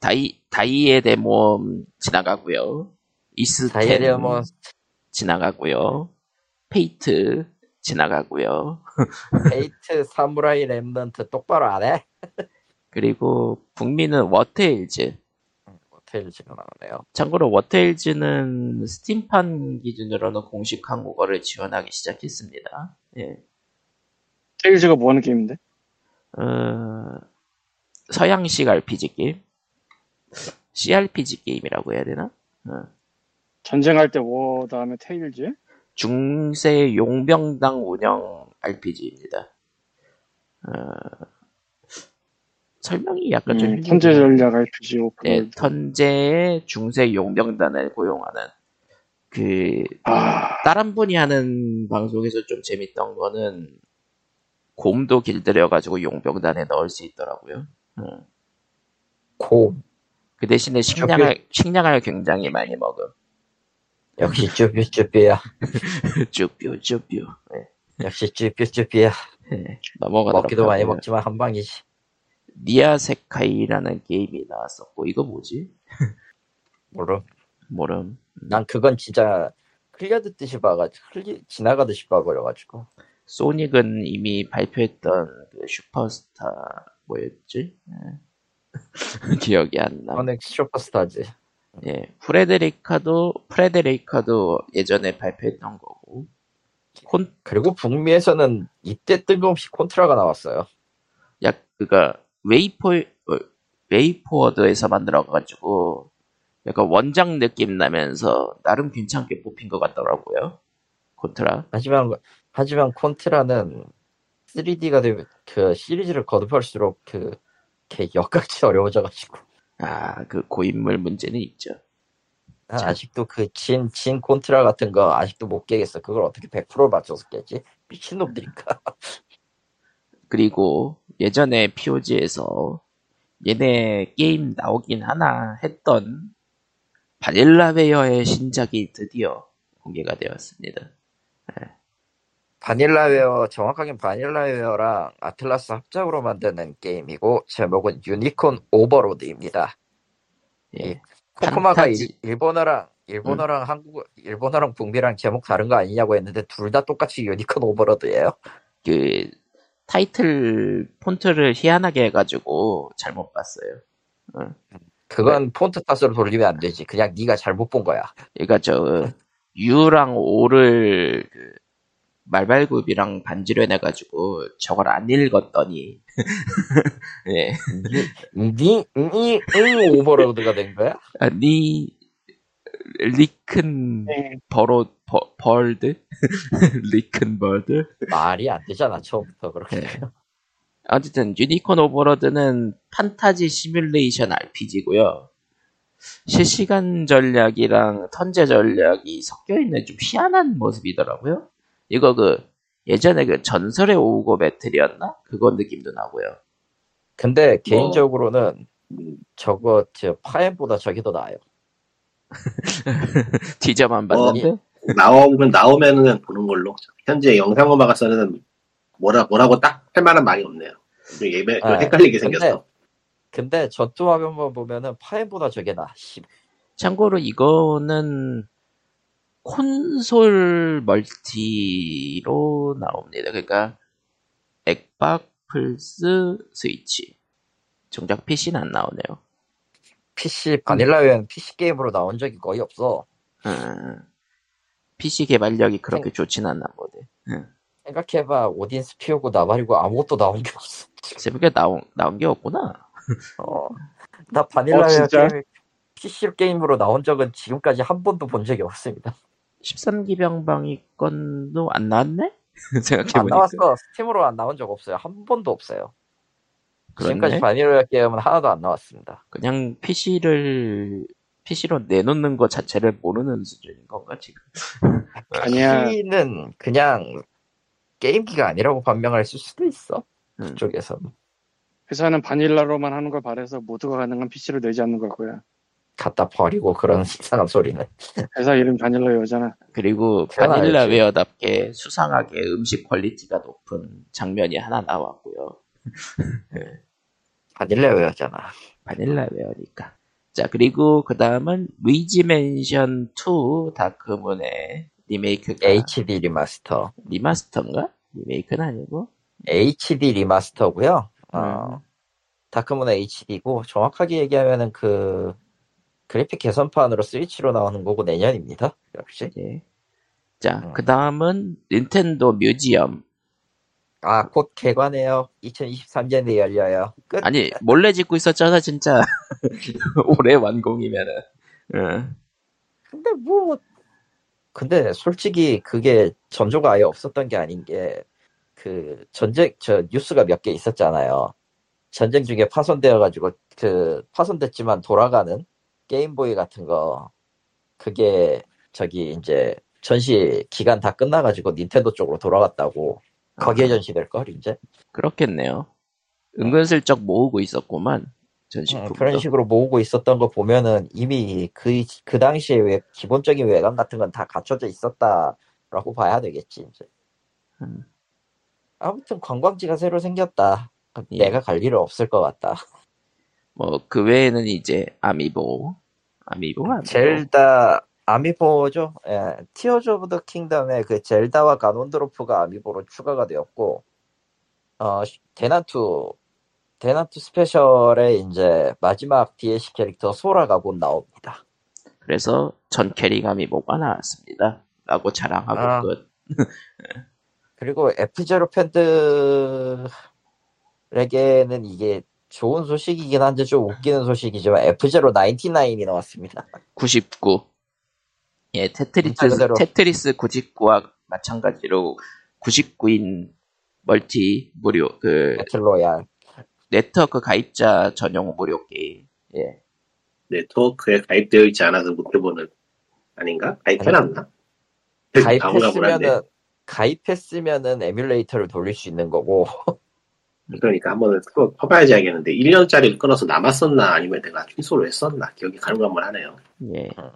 다이, 다이의 데모 지나가고요. 이스텐 다이애리아몬 지나가고요. 페이트 지나가고요. 페이트 사무라이 랩넌트 똑바로 안 해? 그리고 북미는 워테일즈. 호텔지가 나오네요. 참고로 워테일즈는 스팀판 기준으로는 공식 한국어를 지원하기 시작했습니다. 예. 테일즈가 뭐 하는 게임인데? 어, 서양식 RPG 게임? CRPG 게임이라고 해야 되나? 어. 전쟁할 때 워 다음에 테일즈? 중세 용병당 운영 RPG입니다. 어, 설명이 약간 좀 음, 현재 한데. 전략 RPG 네, 오픈. 턴제의 중세 용병단을 고용하는 그 아, 다른 분이 하는 방송에서 좀 재밌던 거는 곰도 길들여 가지고 용병단에 넣을 수 있더라고요. 음. 곰. 그 대신에 식량을 식량을 굉장히 많이 먹음. 역시 쭈삐쭈삐야. 쭈뷰 쭈뷰. 네, 역시 쭈삐쭈삐야. 네, 넘어가도록 먹기도 많이 하고요. 먹지만 한 방이지. 니아세카이라는 게임이 나왔었고 이거 뭐지? 모름. 모름. 난 그건 진짜 흘려 듣듯이 봐가지고 흘리 지나가듯이 봐버려가지고. 소닉은 이미 발표했던 그 슈퍼스타 뭐였지? 예. 기억이 안 나. 커넥 슈퍼스타즈. 예, 프레데리카도 프레데리카도 예전에 발표했던 거고. 콘, 그리고 북미에서는 이때 뜬금없이 콘트라가 나왔어요. 약 그가 웨이포 어, 웨이포워드에서 만들어가지고 약간 원작 느낌 나면서 나름 괜찮게 뽑힌 것 같더라고요. 콘트라. 하지만 하지만 콘트라는 3D가 되면 그 시리즈를 거듭할수록 그게 엿같이 어려워져가지고 아, 그 고인물 문제는 있죠. 난 참. 아직도 그 진 진 콘트라 같은 거 아직도 못 깨겠어. 그걸 어떻게 100% 맞춰서 깨지? 미친놈들인가? 그리고 예전에 POG에서 얘네 게임 나오긴 하나 했던 바닐라웨어의 신작이 드디어 공개가 되었습니다. 바닐라웨어 정확하게 바닐라웨어랑 아틀라스 합작으로 만드는 게임이고 제목은 유니콘 오버로드입니다. 예. 코코마가. 음. 일, 일본어랑 일본어랑 한국어 일본어랑 북미랑 제목 다른 거 아니냐고 했는데 둘 다 똑같이 유니콘 오버로드예요. 그 타이틀 폰트를 희한하게 해가지고 잘못 봤어요. 그건 네. 폰트 탓으로 돌리면 안 되지. 그냥 네가 잘못 본 거야. 그러니까 저 U랑 O를 그 말발굽이랑 반지로 해가지고 저걸 안 읽었더니 예 니, 니, 응 오버로드가 된 거야? 아니 리큰 네. 버로 버, 벌드 리큰 벌드 말이 안 되잖아 처음부터 그렇게. 네. 어쨌든 유니콘 오버로드는 판타지 시뮬레이션 RPG고요. 실시간 전략이랑 턴제 전략이 섞여 있는 좀 희한한 모습이더라고요. 이거 그 예전에 그 전설의 오고 배틀이었나? 그건 느낌도 나고요. 근데 개인적으로는 음, 저거 저 파엠보다 저게 더 나아요. 티저만 어, 봤는데 나오면 나오면은 보는 걸로. 현재 영상만 봐서는 뭐라 뭐라고 딱 할 만한 말이 없네요. 좀 예매 좀 아, 헷갈리게 근데- 생겼어. 근데 전투 화면만 보면은 파인보다 저게 나. 씨. 참고로 이거는 콘솔 멀티로 나옵니다. 그러니까 엑박, 플스, 스위치. 정작 PC는 안 나오네요. PC 바닐라웨어는 PC 게임으로 나온 적이 거의 없어. 음, PC 개발력이 그렇게 좋진 않나 보네. 음. 생각해봐 오딘 스피어고 나발이고 아무것도 나온 게 없어. 새벽에 나온, 나온 게 없구나. 어, 나 바닐라웨어 어? 게임 PC 게임으로 나온 적은 지금까지 한 번도 본 적이 없습니다. 13기 병방위 건도 안 나왔네? 안 생각해보니까. 나왔어. 스팀으로 안 나온 적 없어요. 한 번도 없어요. 지금까지 그렇네. 바닐라웨어 게임은 하나도 안 나왔습니다. 그냥 PC를, PC로 내놓는 것 자체를 모르는 수준인 건가, 지금? 아니야. PC는 그냥 게임기가 아니라고 반명할 수도 있어. 음. 그쪽에서 회사는 바닐라로만 하는 걸 바래서 모두가 가능한 PC를 내지 않는 걸 거야. 갖다 버리고 그런 이상한 소리는. 회사 이름 바닐라웨어잖아. 그리고 그건 알지. 바닐라 웨어답게 수상하게 음식 퀄리티가 높은 장면이 하나 나왔고요. 바닐라 웨어잖아. 바닐라 웨어니까. 자, 그리고 그 다음은 루이지 맨션 2 다크문의 리메이크가 HD 리마스터. 리마스터인가? 리메이크는 아니고 HD 리마스터고요. 음. 어, 다크문 HD고 정확하게 얘기하면은 그 그래픽 개선판으로 스위치로 나오는 거고 내년입니다. 역시. 예. 자, 음. 그 다음은 닌텐도 뮤지엄. 아, 곧 개관해요. 2023년에 열려요. 끝. 아니, 몰래 짓고 있었잖아, 진짜. 올해 완공이면은. 응. 근데 뭐 근데 솔직히 그게 전조가 아예 없었던 게 아닌 게 그 전쟁 저 뉴스가 몇 개 있었잖아요. 전쟁 중에 파손되어 가지고 그 파손됐지만 돌아가는 게임보이 같은 거 그게 저기 이제 전시 기간 다 끝나 가지고 닌텐도 쪽으로 돌아갔다고 거기에 아. 전시될 걸 이제 그렇겠네요. 은근슬쩍 모으고 있었구만. 음, 전시품도. 그런 식으로 모으고 있었던 거 보면은 이미 그, 그 당시에 왜 기본적인 외관 같은 건 다 갖춰져 있었다라고 봐야 되겠지, 이제. 음. 아무튼 관광지가 새로 생겼다. 예. 내가 갈 일은 없을 것 같다. 뭐, 그 외에는 이제, 아미보. 아미보? 아미보. 젤다, 아미보죠? 예, 티어즈 오브 더 킹덤의 그 젤다와 가논드로프가 아미보로 추가가 되었고, 어, 대난투, 대난투 스페셜의 이제 마지막 DLC 캐릭터 소라가 곧 나옵니다. 그래서 전 캐릭 아미보가 나왔습니다. 라고 자랑하고 아. 끝. 그리고 F-ZERO 팬들에게는 이게 좋은 소식이긴 한데 좀 웃기는 소식이지만 F-ZERO 99이 나왔습니다. 99. 예, 테트리스, 진짜 그대로. 테트리스 99와 마찬가지로 99인 멀티 무료, 그, 배틀로얄. 네트워크 가입자 전용 무료 게임. 예. 네트워크에 가입되어 있지 않아서 못 해보는 아닌가? 가입해놨나? 가입했으면은 가입했으면은 에뮬레이터를 돌릴 수 있는 거고 그러니까 한번은 그거 퍼봐야지 알겠는데 1년짜리를 끊어서 남았었나 아니면 내가 취소를 했었나 기억이 가물가물 하네요. 예. 어.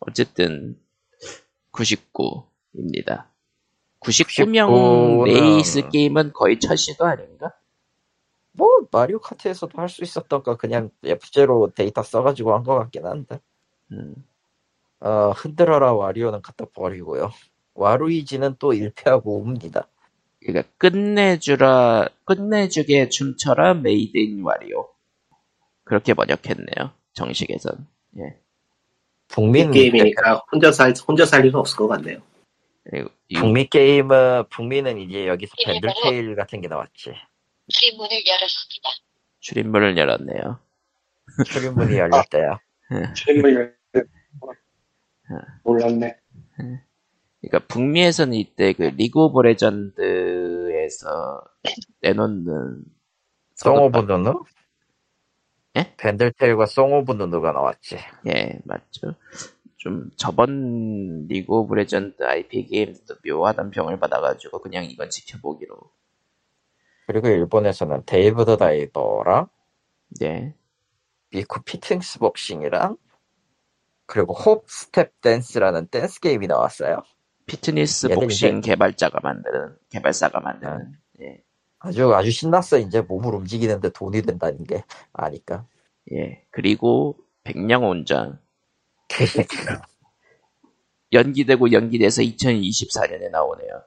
어쨌든 99입니다. 99 99명 는- 레이스 게임은 거의 첫 시도 아닌가? 뭐 마리오 카트에서도 할 수 있었던 거 그냥 F-ZERO 데이터 써가지고 한 것 같긴 한데 음, 어, 흔들어라 와리오는 갖다 버리고요. 와루이지는 또 1패하고 옵니다. 그러니까 끝내주라 끝내주게 춤춰라 메이드 인 와리오 그렇게 번역했네요. 정식에선. 예. 북민 게임이니까 혼자 살 혼자 살 일은 없을 것 같네요. 그리고 이- 북미 게임은 북미는 이제 여기서 밴들테일 같은 게 나왔지. 출입문을 열었습니다. 출입문을 열었네요. 출입문이 열릴 때야. 질문을 몰랐네. 그러니까 북미에서는 이때 그 리그 오브 레전드에서 내놓는 송 오브 누누? 예? 밴들테일과 송 오브 누누가 나왔지. 예, 맞죠. 좀 저번 리그 오브 레전드 IP 게임도 묘하단 평을 받아가지고 그냥 이건 지켜보기로. 그리고 일본에서는 데이브 더 다이버랑 예. 미쿠 피트니스 복싱이랑 그리고 홉 스텝 댄스라는 댄스 게임이 나왔어요. 피트니스 복싱 개발자가 만드는 개발사가 만드는. 예. 아주 아주 신났어 이제 몸을 움직이는데 돈이 된다는 게 아니까. 예. 그리고 백영웅전 연기되고 연기돼서 2024년에 나오네요.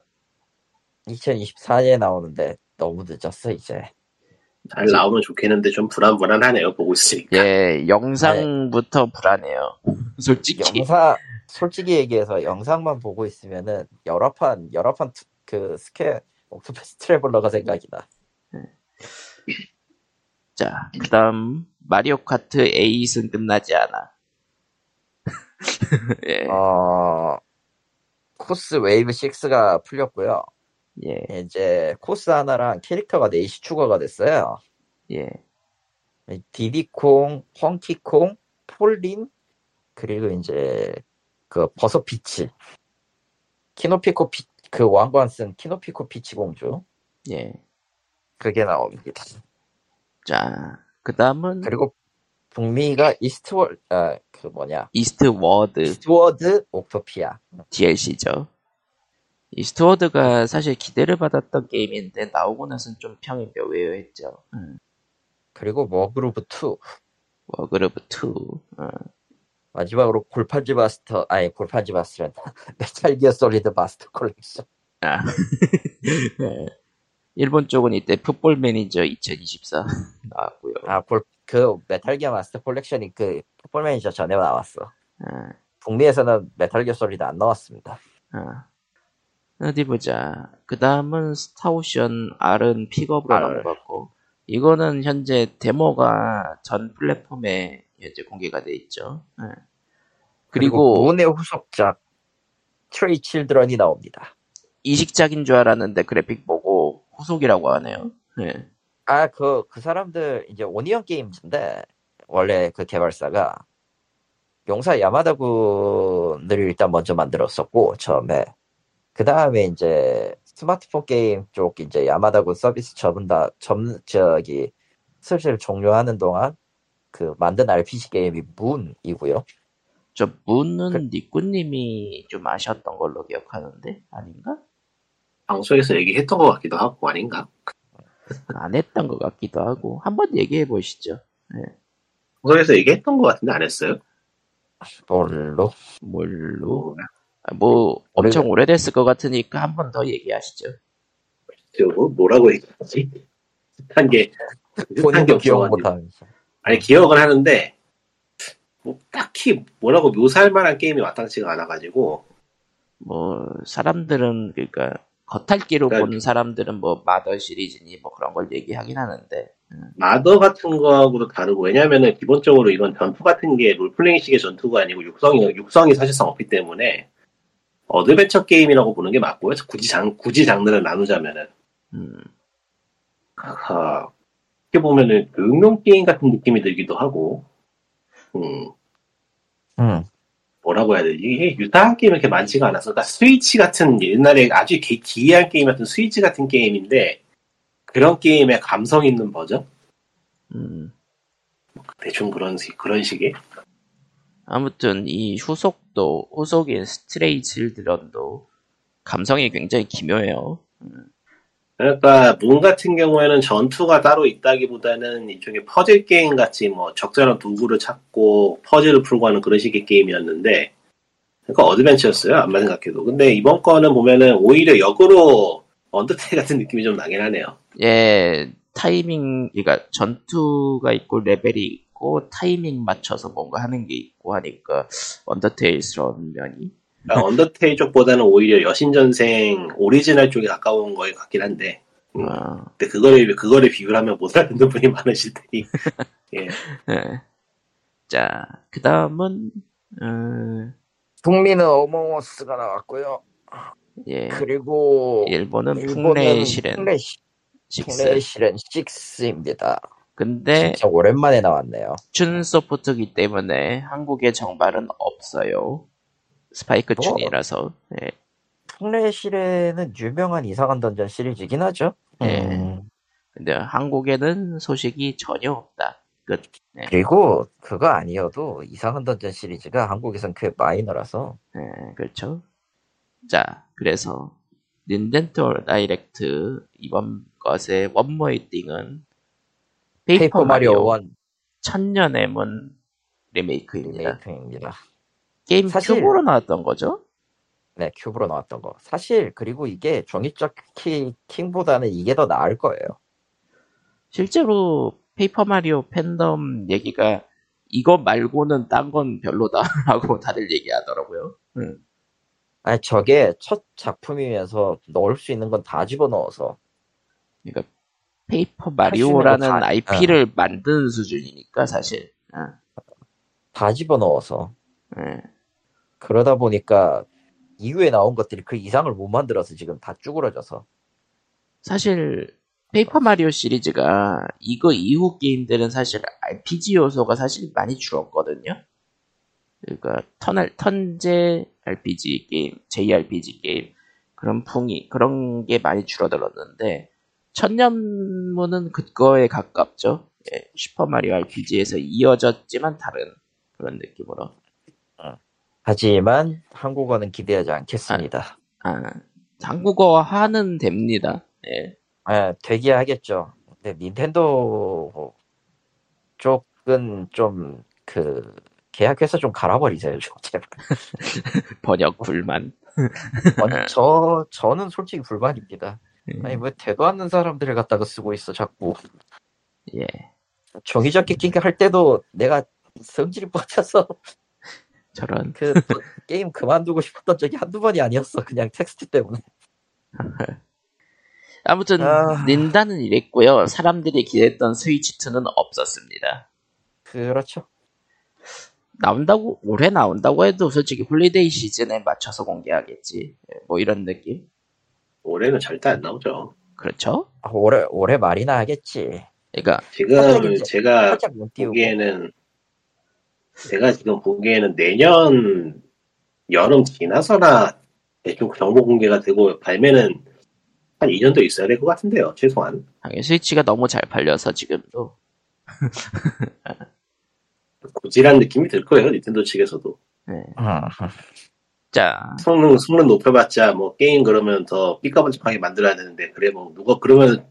2024년에 나오는데 너무 늦었어 이제. 잘 나오면 좋겠는데 좀 불안불안하네요 보고 있으니까. 예, 영상부터 불안해요. 솔직히. 영상 솔직히 얘기해서 영상만 보고 있으면은 여러 판 여러 판 그 스퀘어 옥토패스 트래블러가 생각이 나. 자, 그 다음, 마리오 카트 8은 끝나지 않아. 예, 어 코스 웨이브 6가 풀렸고요. 예, 이제 코스 하나랑 캐릭터가 넷이 추가가 됐어요. 예. 디디콩, 펑키콩, 폴린 그리고 이제 그 버섯 피치, 키노피코 피, 그 왕관 쓴 키노피코 피치 공주 예. 그게 나옵니다. 자, 그 다음은 그리고 북미가 이스트월 아 그 뭐냐 이스트워드 이스트워드 옥토피아 DLC죠. 이스트워드가 사실 기대를 받았던 게임인데 나오고 나서는 좀 평이 묘해했죠. 음, 그리고 워그루브 2 워그루브 2. 어, 마지막으로 골판지 마스터 아니 골판지 마스터란다 메탈 기어 솔리드 마스터 컬렉션 아. 예. 일본 쪽은 이때 풋볼 매니저 2024 나왔고요. 아골그 메탈 기어 마스터 콜렉션이 그 풋볼 매니저 전에 나왔어 아, 북미에서는 메탈 기어 솔리드 안 나왔습니다 아. 어디 보자. 그 다음은 스타오션 R은 픽업으로 R. 넘어갔고, 이거는 현재 데모가 전 플랫폼에 현재 공개가 돼 있죠. 예. 그리고 문의 후속작 스트레이 칠드런이 나옵니다. 이식작인 줄 알았는데 그래픽 보고 후속이라고 하네요. 예. 아, 그, 그 사람들, 이제 오니언 게임즈인데, 원래 그 개발사가, 용사 야마다 군을 일단 먼저 만들었었고, 처음에. 그 다음에 이제, 스마트폰 게임 쪽 이제 야마다군 서비스 접은다, 접, 저기, 슬슬 종료하는 동안, 그, 만든 RPG 게임이 문이고요. 저 문은 그- 니꾸님이 좀 아셨던 걸로 기억하는데 아닌가? 방송에서 얘기했던 것 같기도 하고 아닌가? 안 했던 것 같기도 하고 한번 얘기해 보시죠. 방송에서 얘기했던 것 같은데 안 했어요? 뭘로? 뭘로? 아, 뭐 엄청 오래됐을 것 같으니까 한 번 더 얘기하시죠. 저 뭐라고 얘기하지? 한 게, 한게 본인도 기억. 못하면서. 아니 기억은 하는데 뭐 딱히 뭐라고 묘사할 만한 게임이 마땅치가 않아가지고 뭐 사람들은 그러니까 겉핥기로 그러니까- 보는 사람들은 뭐 마더 시리즈니 뭐 그런 걸 얘기하긴 하는데 마더 같은 거하고도 다르고 왜냐면은 기본적으로 이건 전투 같은 게 롤플레잉식의 전투가 아니고 육성이 육성이 사실상 없기 때문에 어드벤처 게임이라고 보는 게 맞고요. 굳이 장 굳이 장르를 나누자면은 음, 하하, 이렇게 보면은 그 응용 게임 같은 느낌이 들기도 하고 음 음. 뭐라고 해야 되지? 이게 유사한 게임이 이렇게 많지가 않아서, 그러니까 스위치 같은 옛날에 아주 기, 기이한 게임이었던 스위치 같은 게임인데, 그런 게임에 감성 있는 버전? 음. 대충 그런, 식- 그런 식의? 아무튼 이 후속 도 후속인 스트레이 칠드런도 감성이 굉장히 기묘해요. 그러니까, 문 같은 경우에는 전투가 따로 있다기보다는 이쪽에 퍼즐 게임 같이 뭐 적절한 도구를 찾고 퍼즐을 풀고 하는 그런 식의 게임이었는데, 그러니까 어드벤처였어요. 안만 생각해도. 근데 이번 거는 보면은 오히려 역으로 언더테일 같은 느낌이 좀 나긴 하네요. 예, 타이밍, 그러니까 전투가 있고 레벨이 있고 타이밍 맞춰서 뭔가 하는 게 있고 하니까 언더테일스러운 면이. 그러니까 언더테일 쪽보다는 오히려 여신전생 오리지널 쪽에 가까운 거에 같긴 한데, 음. 어, 근데 그거를, 그거를 비교하면 못 알아듣는 분이 많으실 테니. 예. 예. 자, 그 다음은, 음, 북미는 어몽어스가 나왔고요. 예, 그리고 일본은 일본은 풍레의 실현 풍래 시- 6. 풍레의 실현 6입니다. 근데 진짜 오랜만에 나왔네요. 춘 소프트기 때문에 한국에 정발은 없어요. 스파이크 뭐? 춘이라서. 예. 풍레의 실현은 유명한 이상한 던전 시리즈긴 하죠. 예. 음, 근데 한국에는 소식이 전혀 없다. 끝. 그리고 그거 아니어도 이상한 던전 시리즈가 한국에선 꽤 마이너라서 예, 그렇죠. 자, 그래서 닌텐도 다이렉트 이번 것의 one more thing은 페이퍼, 마리오 1 천년의 문 리메이크입니다. 리메이크입니다. 게임 사실- 큐브로 나왔던 거죠? 네, 큐브로 나왔던 거. 사실 그리고 이게 종이접기 킹보다는 이게 더 나을 거예요. 실제로 페이퍼 마리오 팬덤 얘기가 이거 말고는 딴 건 별로다라고 다들 얘기하더라고요. 음. 아니 저게 첫 작품이면서 넣을 수 있는 건 다 집어넣어서 그러니까 페이퍼 마리오라는 거 다- IP를 만드는 수준이니까 사실. 아, 다 집어넣어서 예. 그러다 보니까 이후에 나온 것들이 그 이상을 못 만들어서 지금 다 쭈그러져서 사실 페이퍼 마리오 시리즈가 이거 이후 게임들은 사실 RPG 요소가 사실 많이 줄었거든요. 그러니까 턴, 턴제 RPG 게임, JRPG 게임 그런 풍이 그런 게 많이 줄어들었는데 천년문은 그거에 가깝죠. 예, 슈퍼 마리오 RPG에서 이어졌지만 다른 그런 느낌으로. 하지만 한국어는 기대하지 않겠습니다. 아, 한국어화는 됩니다. 예. 예, 되게 하겠죠. 근데 닌텐도 쪽은 좀 그 계약해서 좀 갈아버리세요, 좀 제발. 번역 불만. 아니, 저 저는 솔직히 불만입니다. 예. 아니 왜 대도 않는 사람들을 갖다가 쓰고 있어 자꾸. 예. 종이접기 킹 할 때도 내가 성질이 뻗쳐서 저런. 그 게임 그만두고 싶었던 적이 한두 번이 아니었어. 그냥 텍스트 때문에. 아무튼 아. 닌다는 이랬고요. 사람들이 기대했던 스위치2는 없었습니다. 그렇죠. 나온다고 올해 나온다고 해도 솔직히 holiday 시즌에 맞춰서 공개하겠지. 예, 뭐 이런 느낌. 올해는 절대 안 나오죠. 그렇죠? 아, 올해 올해 말이나 하겠지. 그러니까 지금 제가. 보기에는 제가 지금 보기에는 내년 여름 지나서나 대충 정보 공개가 되고 발매는 한 2년도 있어야 될 것 같은데요. 최소한. 하긴 스위치가 너무 잘 팔려서 지금도 고질한 느낌이 들 거예요. 닌텐도 측에서도. 예. 음, 자 성능 성능 높여봤자 뭐 게임 그러면 더 삐까번쩍하게 만들어야 되는데 그래 뭐 누가 그러면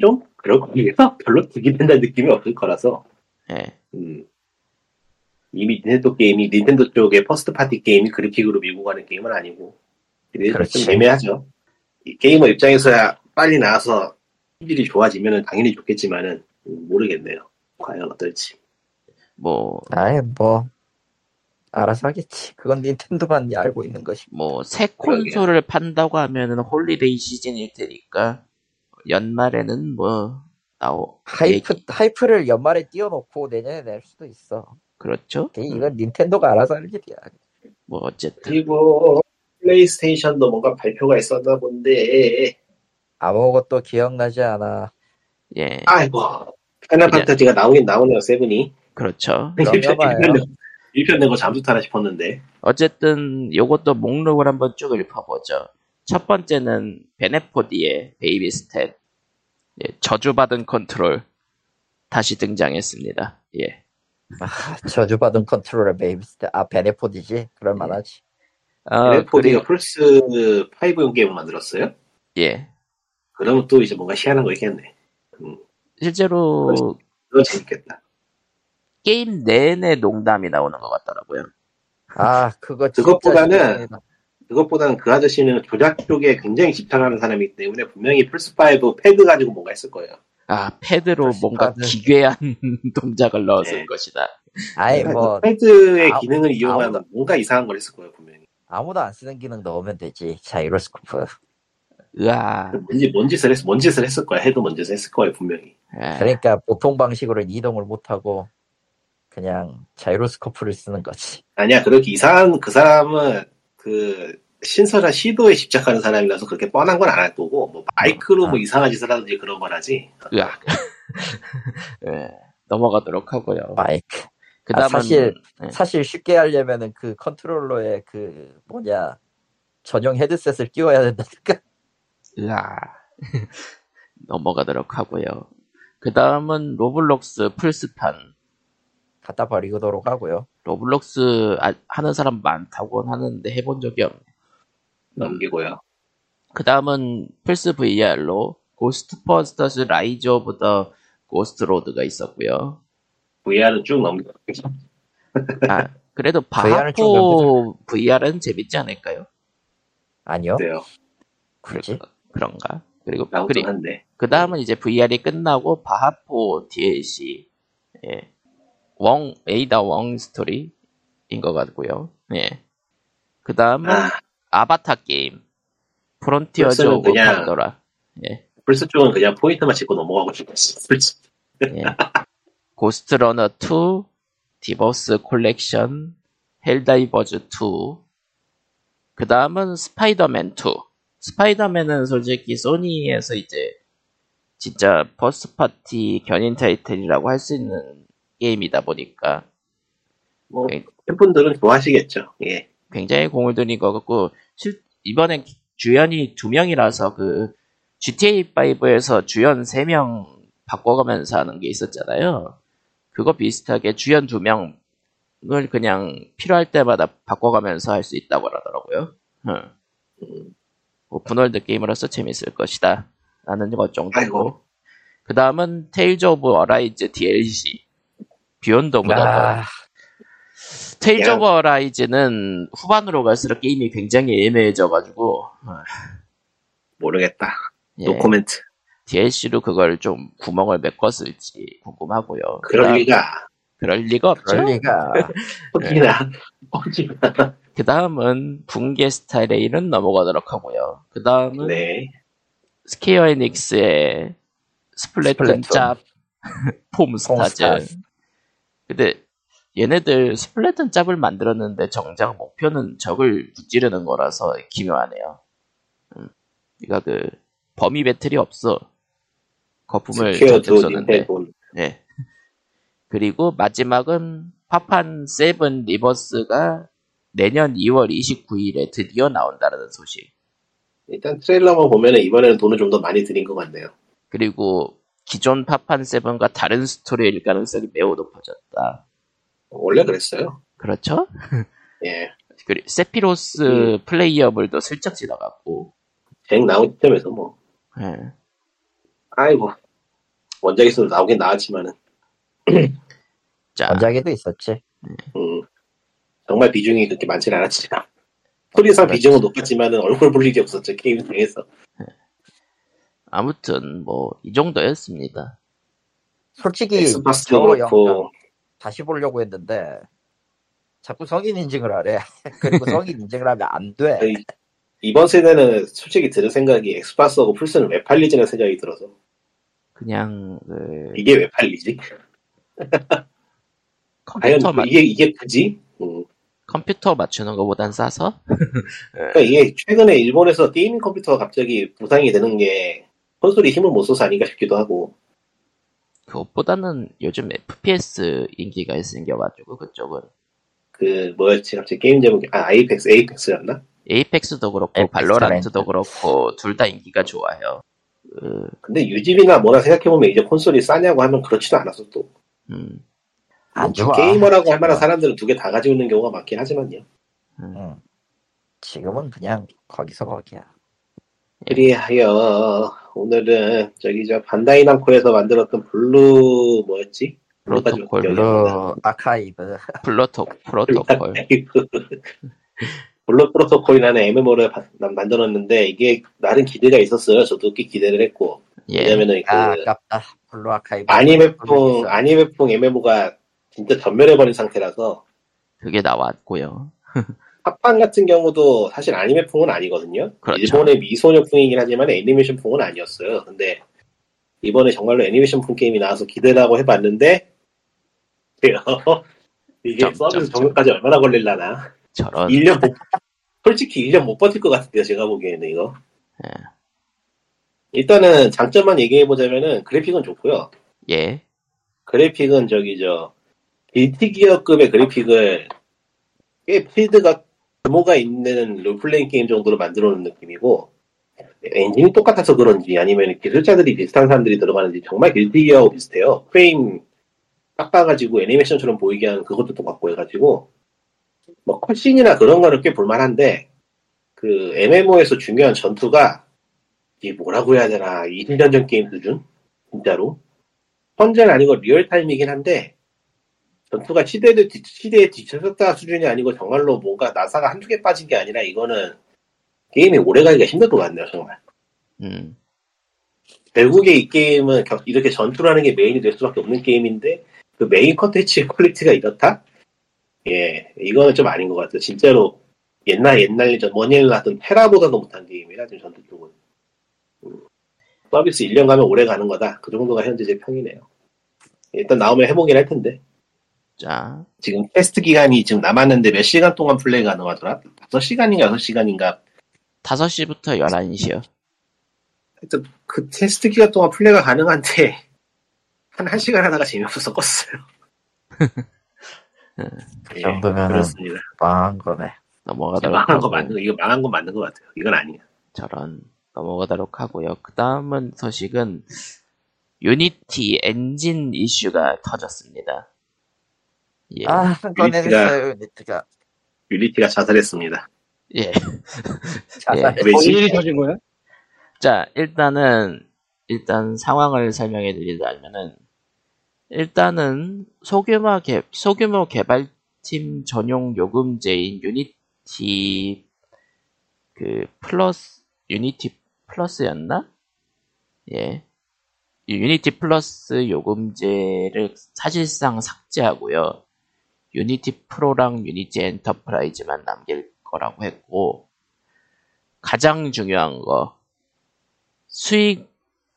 좀 그럴 거예요. 별로 기대된다는 느낌이 없을 거라서. 예. 음. 이미 닌텐도 게임이 닌텐도 쪽의 first party 게임이 그래픽으로 밀고 가는 게임은 아니고 그렇지. 좀 애매하죠. 이 게이머 입장에서야 빨리 나와서 품질이 좋아지면 당연히 좋겠지만은 음, 모르겠네요. 과연 어떨지. 뭐 아이 뭐 알아서 하겠지. 그건 닌텐도만 알고 있는 것이. 뭐 새 콘솔을 판다고 하면은 holiday 시즌일 테니까 연말에는 뭐 나오 hype 얘기- hype를 연말에 띄워놓고 내년에 낼 수도 있어. 그렇죠. 이건 닌텐도가 알아서 할 일이야. 뭐 어쨌든 그리고 플레이스테이션도 뭔가 발표가 있었나 본데 아무것도 기억나지 않아. 예 아이고 파이널 그냥- 판타지가 나오긴 나오네요 seven이 그렇죠. 봐요. 1편 낸거 잠수타나 싶었는데 어쨌든 요것도 목록을 한번 쭉 읊어보죠. 첫 번째는 베넷 포디의 Baby Steps 예, 저주받은 컨트롤 다시 등장했습니다. 예. 아, 저주받은 컨트롤러 Baby Steps. 아 베넷 포디지. 그럴 만하지. 어, 레포디가 그리고- 플스 5용 게임을 만들었어요? 예. 그러면 또 이제 뭔가 희한한 거 있겠네. 실제로 그거 재밌겠다. 게임 내내 농담이 나오는 것 같더라고요. 아 그거 그것보다는. 그것보다는 그 아저씨는 조작 쪽에 굉장히 집착하는 사람이기 때문에 분명히 플스5 패드 가지고 뭔가 했을 거예요. 아, 패드로 뭔가. 기괴한 동작을 넣었을 네. 것이다. 아이 뭐 패드의 아무- 기능을 이용한 아무도- 뭔가 이상한 걸 했을 거예요, 분명히. 아무도 안 쓰는 기능 넣으면 되지. 자이로스코프. 으아. 뭔지, 뭔 짓을 했, 뭔 짓을 했을 거야. 해도 뭔 짓을 했을 거예요, 분명히. 예. 그러니까 보통 방식으로는 이동을 못하고 그냥 자이로스코프를 쓰는 거지. 아니야, 그렇게 이상한, 그 사람은 그 신선한 시도에 집착하는 사람이라서 그렇게 뻔한 건 안 할 거고, 뭐 마이크로 아. 뭐 이상한 짓을 하든지 그런 거라지. 으악. 예. 넘어가도록 하고요. 마이크. 그 아, 다음은, 사실- 예. 사실 쉽게 하려면은 그 컨트롤러에 그 뭐냐 전용 헤드셋을 끼워야 된다니까. 으아. 넘어가도록 하고요. 그 다음은 Roblox 플스판. 갖다 버리도록 하고요. Roblox 아- 하는 사람 많다고 하는데 해본 적이 없네. 넘기고요. 그 다음은 플스 VR로 Ghostbusters Rise of the Ghost Lord가 있었고요. VR은 쭉 넘겨. 아, 그래도 바하포 VR은 재밌지 않을까요? 아니요. 돼요. 굳이? 그런가? 그리고 그리. 그 다음은 이제 VR이 끝나고 바하포 DLC 예. 웡 에이다 웡 스토리인 것 같고요. 예. 그 다음은 아, Avatar 게임 Frontiers of 그냥- Pandora 예. 플스 쪽은 그냥 포인트만 짚고 넘어가고 싶었어. 예. Ghostrunner 2 Deep Earth Collection Helldivers 2 그 다음은 스파이더맨 2 Spider-Man은 솔직히 소니에서 이제 진짜 first party 견인 타이틀이라고 할 수 있는 게임이다 보니까 뭐, 네. 팬분들은 좋아하시겠죠. 예. 굉장히 공을 들인 것 같고 실, 이번엔 주연이 두 명이라서 그 GTA 5에서 주연 세 명 바꿔가면서 하는 게 있었잖아요. 그거 비슷하게 주연 두 명을 그냥 필요할 때마다 바꿔가면서 할 수 있다고 하더라고요. 응. 음, open world 게임으로서 재밌을 것이다. 라는 것 정도고. 그 다음은 Tales of Arise DLC. 더 아, Tales 야. of Arise는 후반으로 갈수록 게임이 굉장히 애매해져가지고 어, 모르겠다. 예, no comment. DLC로 그걸 좀 구멍을 메꿨을지 궁금하고요. 그럴 그다음- 리가. 그럴 리가 없죠. 그럴 리가. 혹시나. 혹시나. 그 다음은 붕괴 Star Rail은 넘어가도록 하고요. 그 다음은 네. Square Enix의 Splatoon Splatoon. 짭 Foamstars. 근데 얘네들 Splatoon 짭을 만들었는데 정작 목표는 적을 무찌르는 거라서 기묘하네요. 음, 그러니까 그 범위 배틀이 없어. 거품을 잔뜩. 닌텐도. 예. 그리고 마지막은 파판 seven Rebirth가 내년 2월 29일에 드디어 나온다는 소식. 일단 트레일러만 보면은 이번에는 돈을 좀 더 많이 들인 것 같네요. 그리고 기존 파판 seven과 다른 스토리일 가능성이 매우 높아졌다. 원래 그랬어요. 그렇죠? 예. 그리고 세피로스 음. playable도 슬쩍 지나갔고. 쟁 나온 시점에서 뭐. 예. 아이고. 원작에서도 나오긴 나왔지만은. 자, 원작에도 있었지. 음, 정말 비중이 그렇게 많지는 않았지만. 그렇지. 비중은 높았지만은 얼굴 볼 일이 없었죠. 게임 중에서. 아무튼 뭐 이 정도였습니다. 솔직히 엑스박스도 저거 영상 그렇고. 다시 보려고 했는데 자꾸 성인 인증을 하래. 그리고 성인 인증을 하면 안 돼. 아니, 이번 세대는 솔직히 들은 생각이 엑스박스하고 플스는 왜 팔리지는 생각이 들어서. 그냥 그 이게 왜 팔리지? 컴퓨터 맞 이게, 이게 굳이? 음. 컴퓨터 맞추는 것보단 싸서 그러니까 이게 최근에 일본에서 gaming 컴퓨터가 갑자기 부상이 되는 게 콘솔이 힘을 못 써서 아닌가 싶기도 하고 그것보다는 요즘 FPS 인기가 생겨가지고 그쪽은 그 뭐였지 갑자기 게임 제목이 아 아이펙스 Apex였나? Apex도 그렇고 Apex Valorant도 그렇고 둘 다 인기가 좋아요. 그, 근데 유집이나 뭐나 생각해보면 이제 콘솔이 싸냐고 하면 그렇지도 않았어 또 음, 안 좋아. 게이머라고 할 만한. 사람들은 두 개 다 가지고 있는 경우가 많긴 하지만요 음. 응. 지금은 그냥 거기서 거기야. 그리하여 오늘은 저기 저 반다이 남코에서 만들었던 Blue 뭐였지? Protocol, Blue 나. 아카이브. 플로토 프로토콜. Blue Protocol이라는 MMO를 만들었는데 이게 나름 기대가 있었어요. 저도 꽤 기대를 했고 예, 왜냐면은 그 아, 아깝다. 블루 아카이브. 아니메풍 아니메풍 MMO가 진짜 전멸해버린 상태라서 그게 나왔고요. 파판 같은 경우도 사실 아니메풍은 아니거든요. 그렇죠. 일본의 미소녀풍이긴 하지만 애니메이션풍은 아니었어요. 근데 이번에 정말로 애니메이션풍 게임이 나와서 기대를 하고 해봤는데 이게 점, 서비스 점, 적용까지 얼마나 걸릴라나 저런 1년 못, 솔직히 1년 못 버틸 것 같은데요 제가 보기에는 이거 예. 일단은 장점만 얘기해보자면은 그래픽은 좋고요 예, 그래픽은 저기 저 빌티기어급의 그래픽을 꽤 필드가 규모가 있는 롤플레잉 게임 정도로 만들어 놓은 느낌이고 엔진이 똑같아서 그런지 아니면 기술자들이 비슷한 사람들이 들어가는지 정말 빌티기어하고 비슷해요. 프레임 깎아가지고 애니메이션처럼 보이게 하는 그것도 똑같고 해가지고 뭐 컷신이나 그런 거는 꽤 볼만한데 그 MMO에서 중요한 전투가 이게 뭐라고 해야 되나 20년 전 게임 수준 진짜로. 현재는 아니고 리얼타임이긴 한데 전투가 시대에, 뒤, 시대에 뒤쳐졌다 수준이 아니고 정말로 뭔가 나사가 한두 개 빠진 게 아니라 이거는 게임이 오래가기가 힘들 것 같네요 정말 음, 결국에 이 게임은 겨- 이렇게 전투라는 게 메인이 될 수밖에 없는 게임인데 그 메인 컨텐츠의 퀄리티가 이렇다? 예, 이거는 좀 아닌 것 같아요. 진짜로 옛날 옛날 예전 원년을 하던 테라보다도 못한 게임이라 지금 전투 쪽은 음, 서비스 1년 가면 오래 가는 거다. 그 정도가 현재 제 평이네요. 일단 나오면 해보긴 할 텐데 자, 지금 테스트 기간이 지금 남았는데 몇 시간 동안 플레이 가능하더라? 5시간인가 6시간인가 5시부터 11시요. 하여튼 그 테스트 기간 동안 플레이가 가능한데 한 1시간 하다가 재미없어서 껐어요. 그 정도면은 그렇습니다. 망한 거네. 넘어가도록 망한 거 하고 맞는 거, 이거 망한 건 맞는 것 같아요. 이건 아니야. 저런 넘어가도록 하고요. 그 다음은 소식은 유니티 엔진 이슈가 터졌습니다. 예, 아, 한 건에 유니티가-. 유니티가 자살했습니다. 예. 자살해. 왜지? 본인이 터진 거야? 자, 일단은, 일단 상황을 설명해 드리자면은, 일단은 소규모 개, 소규모 개발팀 전용 요금제인 유니티, 그, 플러스, 유니티 플러스였나? 예. 이 유니티 플러스 요금제를 사실상 삭제하고요. 유니티 프로랑 유니티 엔터프라이즈만 남길 거라고 했고, 가장 중요한 거, 수익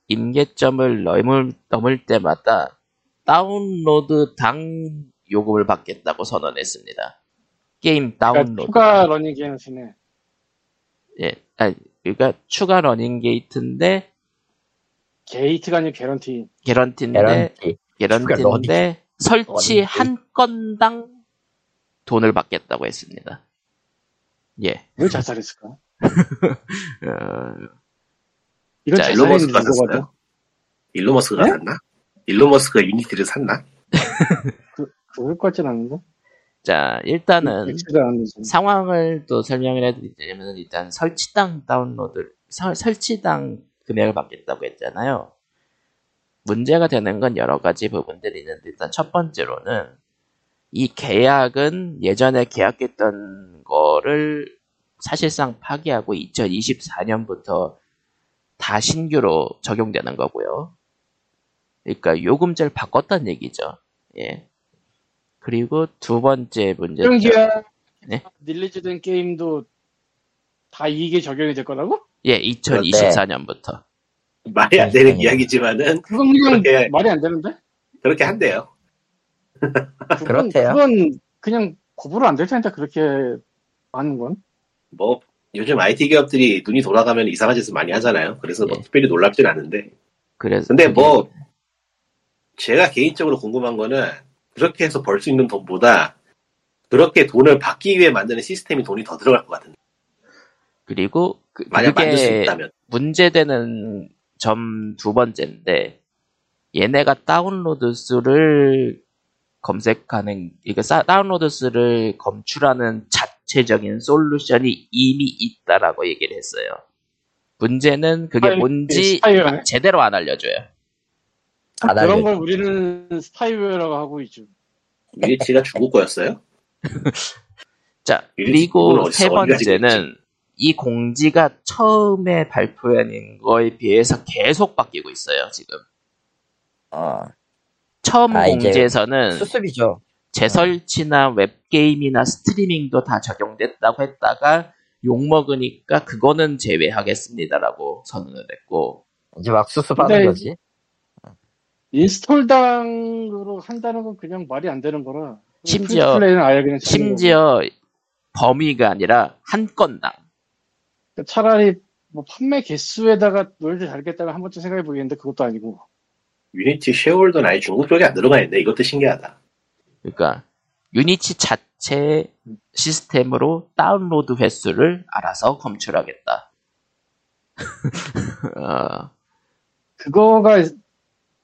임계점을 넘을, 넘을 때마다 다운로드 당 요금을 받겠다고 선언했습니다. 게임 그러니까 다운로드. 추가 러닝 게임이네. 예, 아니, 그러니까 추가 러닝 게이트인데, 게이트가 아니고 개런티. 개런티인데, 개런티. 개런티인데, 설치 한 건당 돈을 받겠다고 했습니다. 예. 왜 자살했을까? 어, 이런 자, 일론 머스크가. 샀어요? 일론 머스크가 네? 샀나? 일론 머스크가 유니티를 샀나? 그럴 것 같진 않은데. 자, 일단은, 아니지. 상황을 또 설명을 해드리자면 일단 설치당 다운로드 설, 설치당 금액을 받겠다고 했잖아요. 문제가 되는 건 여러 가지 부분들이 있는데 일단 첫 번째로는 이 계약은 예전에 계약했던 거를 사실상 파기하고 2024년부터 다 신규로 적용되는 거고요. 그러니까 요금제를 바꿨다는 얘기죠. 예. 그리고 두 번째 문제. 네? 릴리즈된 게임도 다 이게 적용이 될 거라고? 예, 2024년부터. 말이 안 되는 네. 이야기지만은 그건 그냥 그렇게- 말이 안 되는데? 그렇게 한대요. 그건, 그렇대요. 그건 그냥 고부로 안될 텐데 그렇게 하는 건. 뭐 요즘 IT 기업들이 눈이 돌아가면 이상한 짓을 많이 하잖아요. 그래서 뭐 예. 특별히 놀랍진 않은데. 그래서 근데 그게- 뭐 제가 개인적으로 궁금한 거는 그렇게 해서 벌 수 있는 돈보다 그렇게 돈을 받기 위해 만드는 시스템이 돈이 더 들어갈 것 같은데. 그리고 그, 만약 만들 수 있다면. 문제되는 점 두 번째인데 얘네가 다운로드 수를 검색하는 이거 싸- 다운로드 수를 검출하는 자체적인 솔루션이 이미 있다라고 얘기를 했어요. 문제는 그게 뭔지 스파이웨어네? 제대로 안 알려줘요. 안 그런 알려. 걸 우리는 스파이웨어라고 하고 있죠. 유니티가 중국 거였어요? 자, 그리고 세 번째는 이 공지가 처음에 발표한 거에 비해서 계속 바뀌고 있어요, 지금. 어, 처음 아, 공지에서는 수습이죠. 재설치나 웹게임이나 스트리밍도 다 적용됐다고 했다가 욕먹으니까 그거는 제외하겠습니다라고 선언을 했고, 이제 막 수습하는 거지. install당으로 한다는 건 그냥 말이 안 되는 거라. 심지어- 플레이는 아예 그냥 치는 거고. 심지어 범위가 아니라 한 건당. 그러니까 차라리 뭐 판매 개수에다가 노래를 달겠다고 한 번쯤 생각해 보겠는데 그것도 아니고. 유니티 shareholder는 아예 중국 쪽에 안 들어가 있는데 이것도 신기하다. 그러니까 유니티 자체 시스템으로 다운로드 횟수를 알아서 검출하겠다. 어, 그거가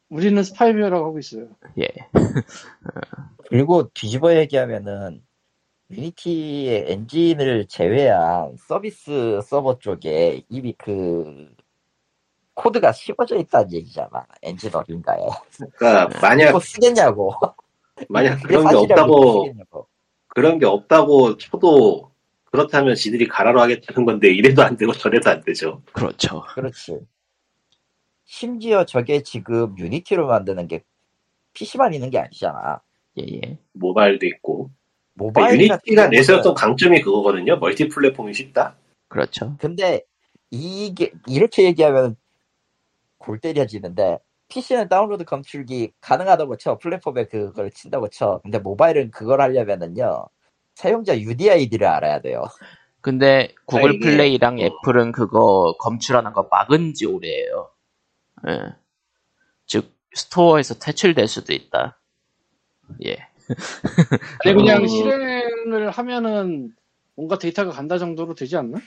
우리는 스파이웨어라고 하고 있어요. 예. 그리고 뒤집어 얘기하면은 유니티의 엔진을 제외한 서비스 서버 쪽에 이미 그 코드가 씌워져 있다는 얘기잖아. 엔진 어딘가에. 그러니까 만약 쓰겠냐고. 만약 그런 게 없다고. 그런 게 없다고 쳐도 그렇다면 지들이 가라로 하겠다는 건데 이래도 안 되고 저래도 안 되죠. 그렇죠. 그렇지. 심지어 저게 지금 유니티로 만드는 게 PC만 있는 게 아니잖아. 예 예. 모바일도 있고. 모바일 유니티가 내세웠던 강점이 그거거든요. 멀티 플랫폼이 쉽다. 그렇죠. 근데 이게 이렇게 얘기하면 골 때려지는데 PC는 다운로드 검출기 가능하다고 쳐 플랫폼에 그걸 친다고 쳐 근데 모바일은 그걸 하려면은요 사용자 UDID를 알아야 돼요 근데 구글 아, 이게- 플레이랑 어. 애플은 그거 검출하는 거 막은 지 오래예요. 예. 즉 스토어에서 퇴출될 수도 있다. 예. 아니 그냥 어. 실행을 하면은 뭔가 데이터가 간다 정도로 되지 않나?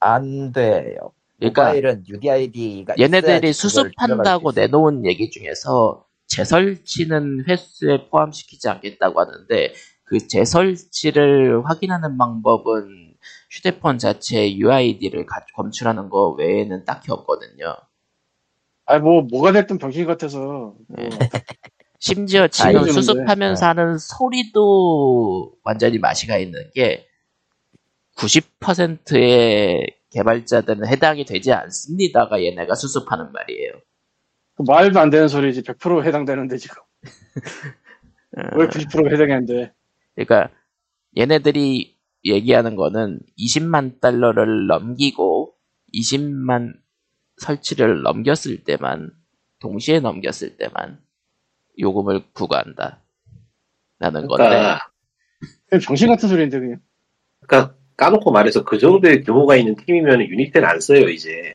안 돼요 그러니까 모바일은 UDID가 얘네들이 수습한다고 내놓은 얘기 중에서 재설치는 횟수에 포함시키지 않겠다고 하는데 그 재설치를 확인하는 방법은 휴대폰 자체의 UID를 검출하는 거 외에는 딱히 없거든요. 아니 뭐 뭐가 됐든 병신 같아서 뭐 예. 심지어 지금 알려주는데. 수습하면서 하는 소리도 완전히 맛이가 있는 게 90%의 개발자들은 해당이 되지 않습니다가 얘네가 수습하는 말이에요. 그 말도 안 되는 소리지 100% 해당되는데 지금 어, 왜 90%가 해당이 안 돼? 그러니까 얘네들이 얘기하는 거는 20만 달러를 넘기고 20만 설치를 넘겼을 때만 동시에 넘겼을 때만 요금을 부과한다. 라는 건데 그러니까, 그냥 병신 같은 소리인데 그냥 그러니까 까놓고 말해서 그 정도의 규모가 있는 팀이면 유니티는 안 써요 이제.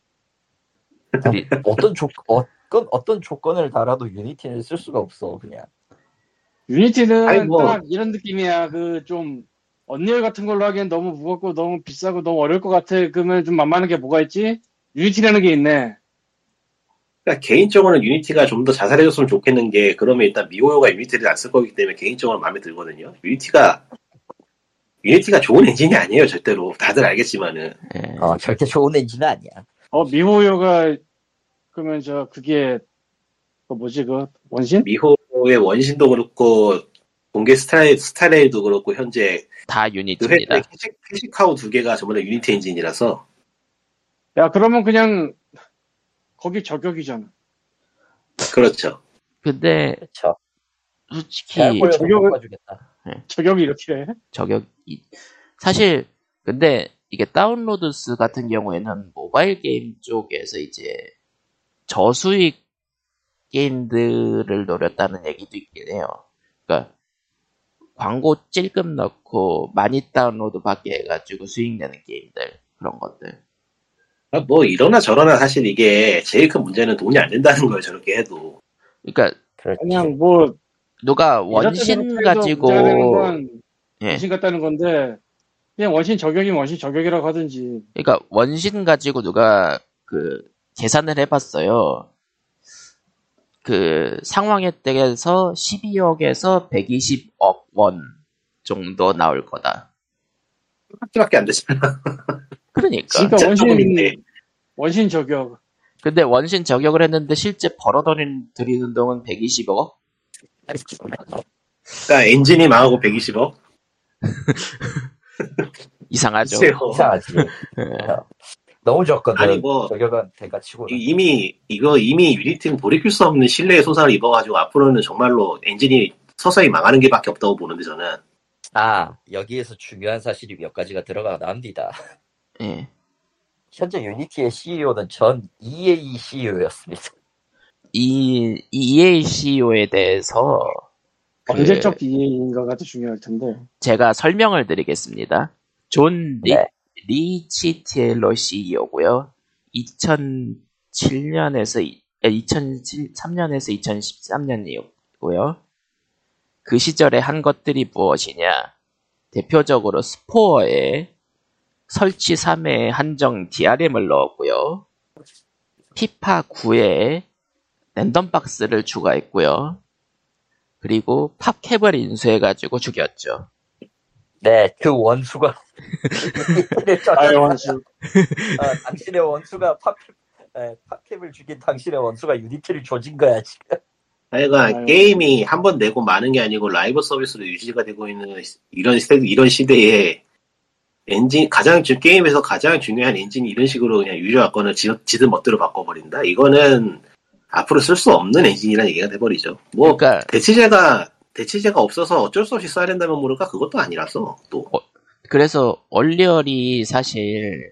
우리- 어떤 조 어떤 어떤 조건을 달아도 유니티는 쓸 수가 없어 그냥 유니티는 아니, 뭐. 딱 이런 느낌이야 그 좀 언리얼 같은 걸로 하기엔 너무 무겁고 너무 비싸고 너무 어려울 것 같아 그러면 좀 만만한 게 뭐가 있지? 유니티라는 게 있네 그러니까 개인적으로는 유니티가 좀 더 자살해줬으면 좋겠는 게 그러면 일단 미호요가 유니티를 안 쓸 거기 때문에 개인적으로 마음에 들거든요. 유니티가 유니티가 좋은 엔진이 아니에요 절대로 다들 알겠지만은 예. 어 절대 좋은 엔진은 아니야 어 미호요가 그러면 저 그게 그 뭐지 그 원신? 미호요 원신도 그렇고 붕괴 스타일 스타레일도 그렇고 현재 다 그 유니티입니다. 캐시- 캐시카우 두 개가 전부 다 유니티 엔진이라서 야 그러면 그냥 거기 저격이잖아 그렇죠. 근데 그렇죠 솔직히 저격을- 못 봐주겠다 저격이 이렇게 해? 저격 이 사실 근데 이게 다운로드 수 같은 경우에는 모바일 게임 쪽에서 이제 저수익 게임들을 노렸다는 얘기도 있긴 해요. 그러니까 광고 찔끔 넣고 많이 다운로드 받게 해가지고 수익 내는 게임들 그런 것들. 아, 뭐 이러나 저러나 사실 이게 제일 큰 문제는 돈이 안 된다는 거예요 저렇게 해도. 그러니까 그렇지 그냥 뭐 누가 원신 가지고 건 예. 원신 같다는 건데 그냥 원신 저격이면 원신 저격이라고 하든지 그러니까 원신 가지고 누가 그 계산을 해봤어요. 그 상황의 댁에서 12억에서 120억 원 정도 나올 거다. 밖에 안 되잖아. 그러니까. 그러니까 진짜 원신. 원신 저격 근데 원신 저격을 했는데 실제 벌어들이는 들이는 돈은 120억? 그러니까 엔진이 망하고 120억. 이상하죠. 이상하지. 너무 적거든 아니, 뭐- 저격은 대가 치고 이- 이미 이거 이미 유니티는 돌이킬 수 없는 신뢰의 소상을 입어가지고 앞으로는 정말로 엔진이 서서히 망하는 게밖에 없다고 보는데 저는 아 여기에서 중요한 사실이 몇 가지가 들어가 나옵니다 예. 현재 유니티의 CEO는 전 EA CEO였습니다 이, 이 EA CEO에 대해서 그 언제적 이해인가가 더 중요할 텐데 제가 설명을 드리겠습니다. 존 리, 네. 리치티엘로 CEO고요. 2007년에서 2003년에서 2013년이고요. 그 시절에 한 것들이 무엇이냐? 대표적으로 Spore에 설치 3회 한정 DRM을 넣었고요. 피파 9에 랜덤 박스를 추가했고요. 그리고 PopCap을 인수해가지고 죽였죠. 네, 그 원수가 쫓아서 원수. 어, 당신의 원수가 파핍, 에, 파핍을 죽인 당신의 원수가 Unity를 조진 거야 지금. 하여간. 게임이 한 번 내고 마는 게 아니고 라이브 서비스로 유지가 되고 있는 이런 시대 이런 시대에 엔진 가장 중 게임에서 가장 중요한 엔진이 이런 식으로 그냥 유저하거나 지, 지들 멋대로 바꿔버린다. 이거는 앞으로 쓸 수 없는 엔진이라는 얘기가 돼버리죠. 뭐 그러니까 대체제가 대체제가 없어서 어쩔 수 없이 써야 된다면 모를까 그것도 아니라서 또 그래서 얼리얼이 사실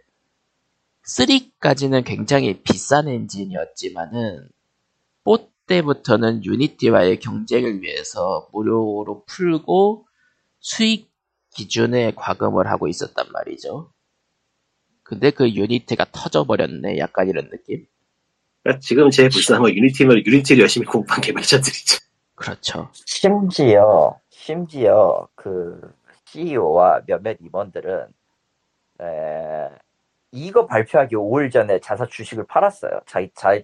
3까지는 굉장히 비싼 엔진이었지만은 4 때부터는 Unity와의 경쟁을 위해서 무료로 풀고 수익 기준에 과금을 하고 있었단 말이죠. 근데 그 유니티가 터져버렸네. 약간 이런 느낌? 그러니까 지금 제 불쌍한 건 유니티면 유니티를 열심히 공부한 개발자들이죠. 그렇죠. 심지어 심지어 그 CEO와 몇몇 임원들은 에, 이거 발표하기 5일 전에 자사 주식을 팔았어요. 자기 자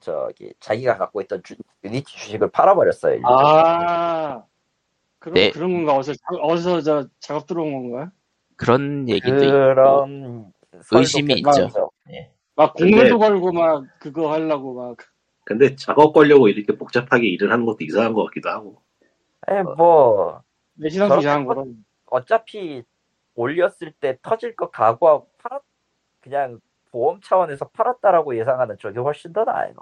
저기 자기가 갖고 있던 주, 유니티 주식을 팔아버렸어요. 일부러. 아 그런 네. 그런 건가 어디서 자- 어디서 저 작업 들어온 건가? 그런 얘기도 있고. 그런 설도 의심이 있죠. 막 근데- 공매도 걸고 막 그거 하려고 막 근데 작업 걸려고 이렇게 복잡하게 일을 하는 것도 이상한 것 같기도 하고. 에, 뭐 내시당도 저렇게 이상한 거-. 어차피 올렸을 때 터질 거 각오하고 팔았 그냥 보험 차원에서 팔았다라고 예상하는 쪽이 훨씬 더 나아요.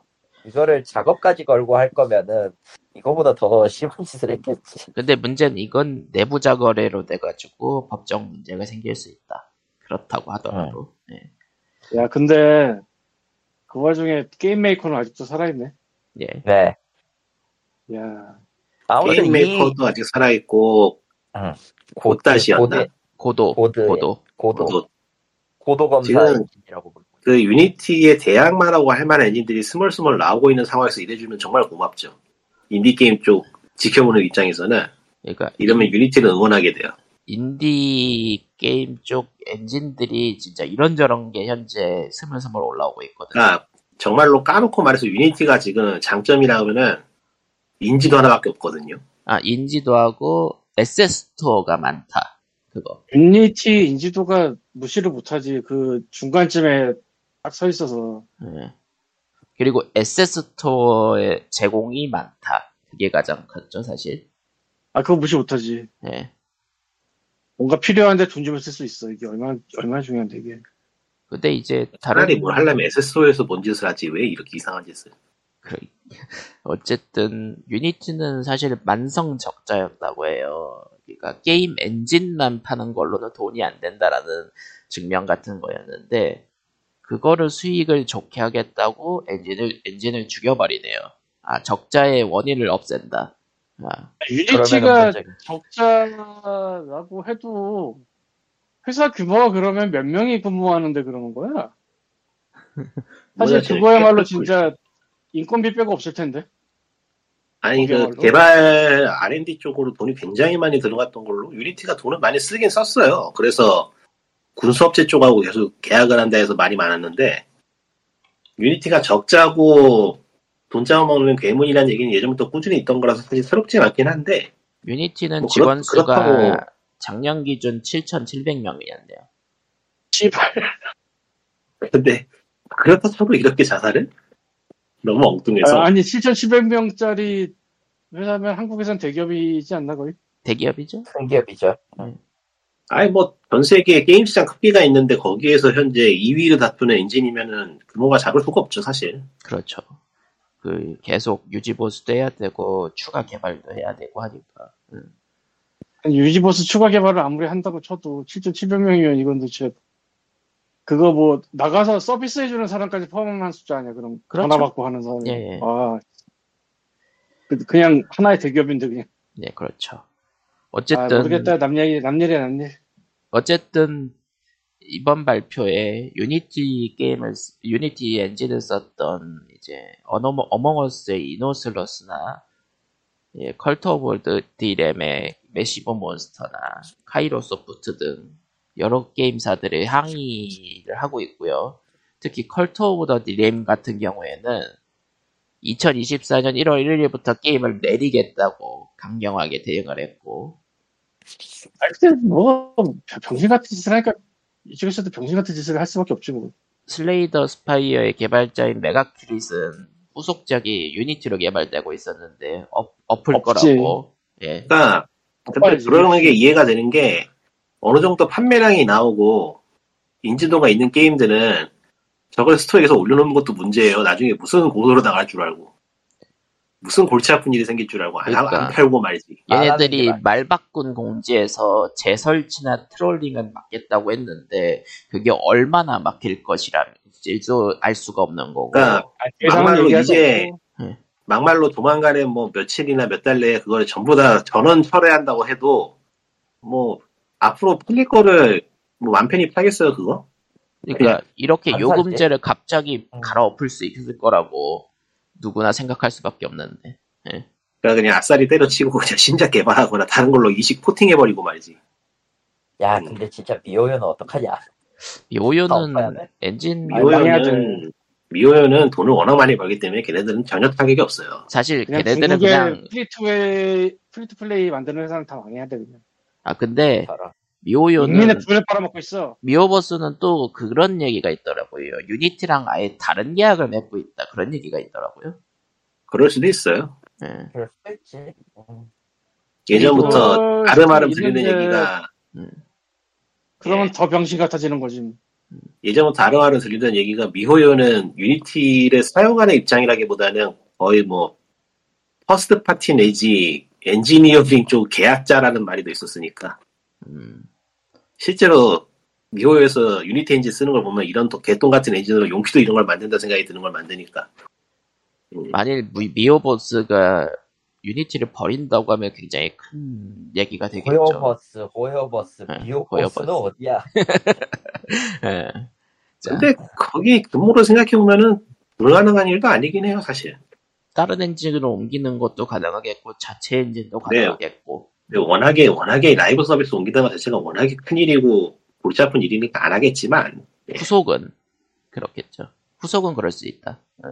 이거를 작업까지 걸고 할 거면은 이거보다 더 심한 짓을 했겠지. 근데 문제는 이건 내부자 거래로 돼가지고 법적 문제가 생길 수 있다. 그렇다고 하더라도. 예. 야 근데 그 와중에 GameMaker는 아직도 살아있네. 예. 네. 야 아무튼 게임 이 메이커도 아직 살아있고? Godot, Godot. Godot. Godot 또 Godot 검사 지금- 엔진이라고 부르고 그 Unity의 대항마라고 할 만한 엔진들이 스멀스멀 나오고 있는 상황에서 일해주면 정말 고맙죠. 인디게임 쪽 지켜보는 입장에서는 그러니까 이러면 Unity를 응원하게 돼요. 인디 게임 쪽 엔진들이 진짜 이런저런 게 현재 스물스물 올라오고 있거든요. 그러니까 정말로 까놓고 말해서 Unity가 지금 장점이라면은 인지도 하나밖에 없거든요. 아, 인지도 하고 SS 스토어가 많다. 그거. Unity 인지도가 무시를 못하지. 그 중간쯤에 딱 서 있어서 예. 그리고 SS 스토어의 제공이 많다. 그게 가장 컸죠, 사실. 아 그거 무시 못하지. 예. 뭔가 필요한데 돈 주면 쓸 수 있어. 이게 얼마나 얼마나 중요한데 이게. 근데 이제 다른 차라리 뭘 하려면 SSO에서 뭔 짓을 하지 왜 이렇게 이상한 짓을 그래. 어쨌든 Unity는 사실 만성 적자였다고 해요. 그러니까 게임 엔진만 파는 걸로는 돈이 안 된다라는 증명 같은 거였는데 그거를 수익을 좋게 하겠다고 엔진을 엔진을 죽여버리네요. 아 적자의 원인을 없앤다. 아, Unity가 문제가- 적자라고 해도 회사 규모가 그러면 몇 명이 근무하는데 그러는 거야? 사실 그거야말로 진짜 인건비 빼고 없을 텐데. 아니 그? 개발 R&D 쪽으로 돈이 굉장히 많이 들어갔던 걸로 유니티가 돈을 많이 쓰긴 썼어요. 그래서 군수업체 쪽하고 계속 계약을 한다 해서 말이 많았는데 유니티가 적자고 돈 잡아먹는 괴물이라는 얘기는 예전부터 꾸준히 있던 거라서 사실 새롭진 않긴 한데 유니티는 뭐 그렇- 직원 수가 그렇다고- 작년 기준 7,700명이었네요. 씨발. 근데 그렇다 쳐도 이렇게 자살을? 너무 엉뚱해서 아 니 7,700명짜리 회사면 한국에선 대기업이지 않나 거의? 대기업이죠? 큰 기업이죠. 아니 뭐 전 세계 게임 시장 크기가 있는데 거기에서 현재 2위를 다투는 엔진이면은 규모가 작을 수가 없죠 사실. 그렇죠. 그 계속 유지 보수도 해야 되고 추가 개발도 해야 되고 하니까. 음. 아니, 유지보수 추가 개발을 아무리 한다고 쳐도 7,700명이면 이건 도대체 그거 뭐 나가서 서비스 해주는 사람까지 포함한 숫자 아니야 그럼 그렇죠. 전화 받고 하는 사람 예, 예. 아 그- 그냥 하나의 대기업인데 그냥 네, 그렇죠. 아 어쨌든 모르겠다 남 얘기 남 일이야 남일 어쨌든 이번 발표에 Unity 게임을 쓰- Unity 엔진을 썼던 이제 어너머 Among Us의 Innersloth나 예, Cult of the Lamb의 Massive Monster나 Kairosoft 등 여러 게임사들의 항의를 하고 있고요. 특히 Cult of the Lamb 같은 경우에는 2024년 1월 1일부터 게임을 내리겠다고 강경하게 대응을 했고 하여튼 뭐 병신 같은 짓을 하니까 이쪽에서도 병신 같은 짓을 할 수밖에 없지 뭐. Slay the Spire의 개발자인 Mega Crit은 후속작이 유니티로 개발되고 있었는데 엎, 엎을 없지. 거라고. 예. 그러니까 근데 엇갈리지. 그러는 게 이해가 되는 게 어느 정도 판매량이 나오고 인지도가 있는 게임들은 저걸 스토어에서 올려놓는 것도 문제예요. 나중에 무슨 고소로 당할 줄 알고 무슨 골치 아픈 일이 생길 줄 알고 안, 그러니까. 안 팔고 말지. 얘네들이 말 바꾼 공지에서 재설치나 트롤링은 막겠다고 했는데 그게 얼마나 막힐 것이라지도 알 수가 없는 거고. 그러니까 막말로 이제 않고. 막말로 조만간에 뭐 며칠이나 몇 달 내에 그걸 전부 다 전원 철회한다고 해도 뭐 앞으로 팔릴 거를 뭐 만편히 팔겠어요 그거? 그러니까 이렇게 안 요금제를 갑자기 음. 갈아엎을 수 있을 거라고 누구나 생각할 수밖에 없는데. 그러니까 그냥 아싸리 때려치고 그냥 신작 개발하거나 다른 걸로 이식 포팅해버리고 말이지. 야 근데 진짜 미호연은 어떡하냐 미호요는? 엔진 미호요는 미호요는 돈을 워낙 많이 벌기 때문에 걔네들은 전혀 타격이 없어요. 사실 그냥 걔네들은 그냥 free-to-play free-to-play 만드는 회사는 다 망해야 돼 그냥. 아 근데 저런 미호요는 국민의 돈을 빨아먹고 있어. 미호버스는 또 그런 얘기가 있더라고요. Unity랑 아예 다른 계약을 맺고 있다. 그런 얘기가 있더라고요. 그럴 수도 있어요. 예. 그럴 수도 있지 음. 예전부터 알음알음 들리는 있는데 얘기가 음. 그러면 예. 더 병신 같아지는 거지. 예전부터 알음알음 들리던 얘기가 미호요는 Unity를 사용하는 입장이라기보다는 거의 뭐 first party 내지 엔지니어링 쪽 계약자라는 말이 더 있었으니까 음. 실제로 미호에서 Unity 엔진 쓰는 걸 보면 이런 또 개똥 같은 엔진으로 용케도 이런 걸 만든다 생각이 드는 걸 만드니까 음, 만일 미- 미호버스가 Unity를 버린다고 하면 굉장히 큰 얘기가 되겠죠. 호요버스 호요버스 네, 미호버스는. 어디야 예. 자, 근데 거기 근무를 생각해 보면은 불가능한 일도 아니긴 해요 사실 다른 엔진으로 옮기는 것도 가능하겠고 자체 엔진도 네. 가능하겠고 근데 워낙에 워낙에 라이브 서비스 옮기다가 자체가 워낙에 큰 일이고 골치 아픈 일이니까 안 하겠지만 후속은 그렇겠죠. 후속은 그럴 수 있다. 예.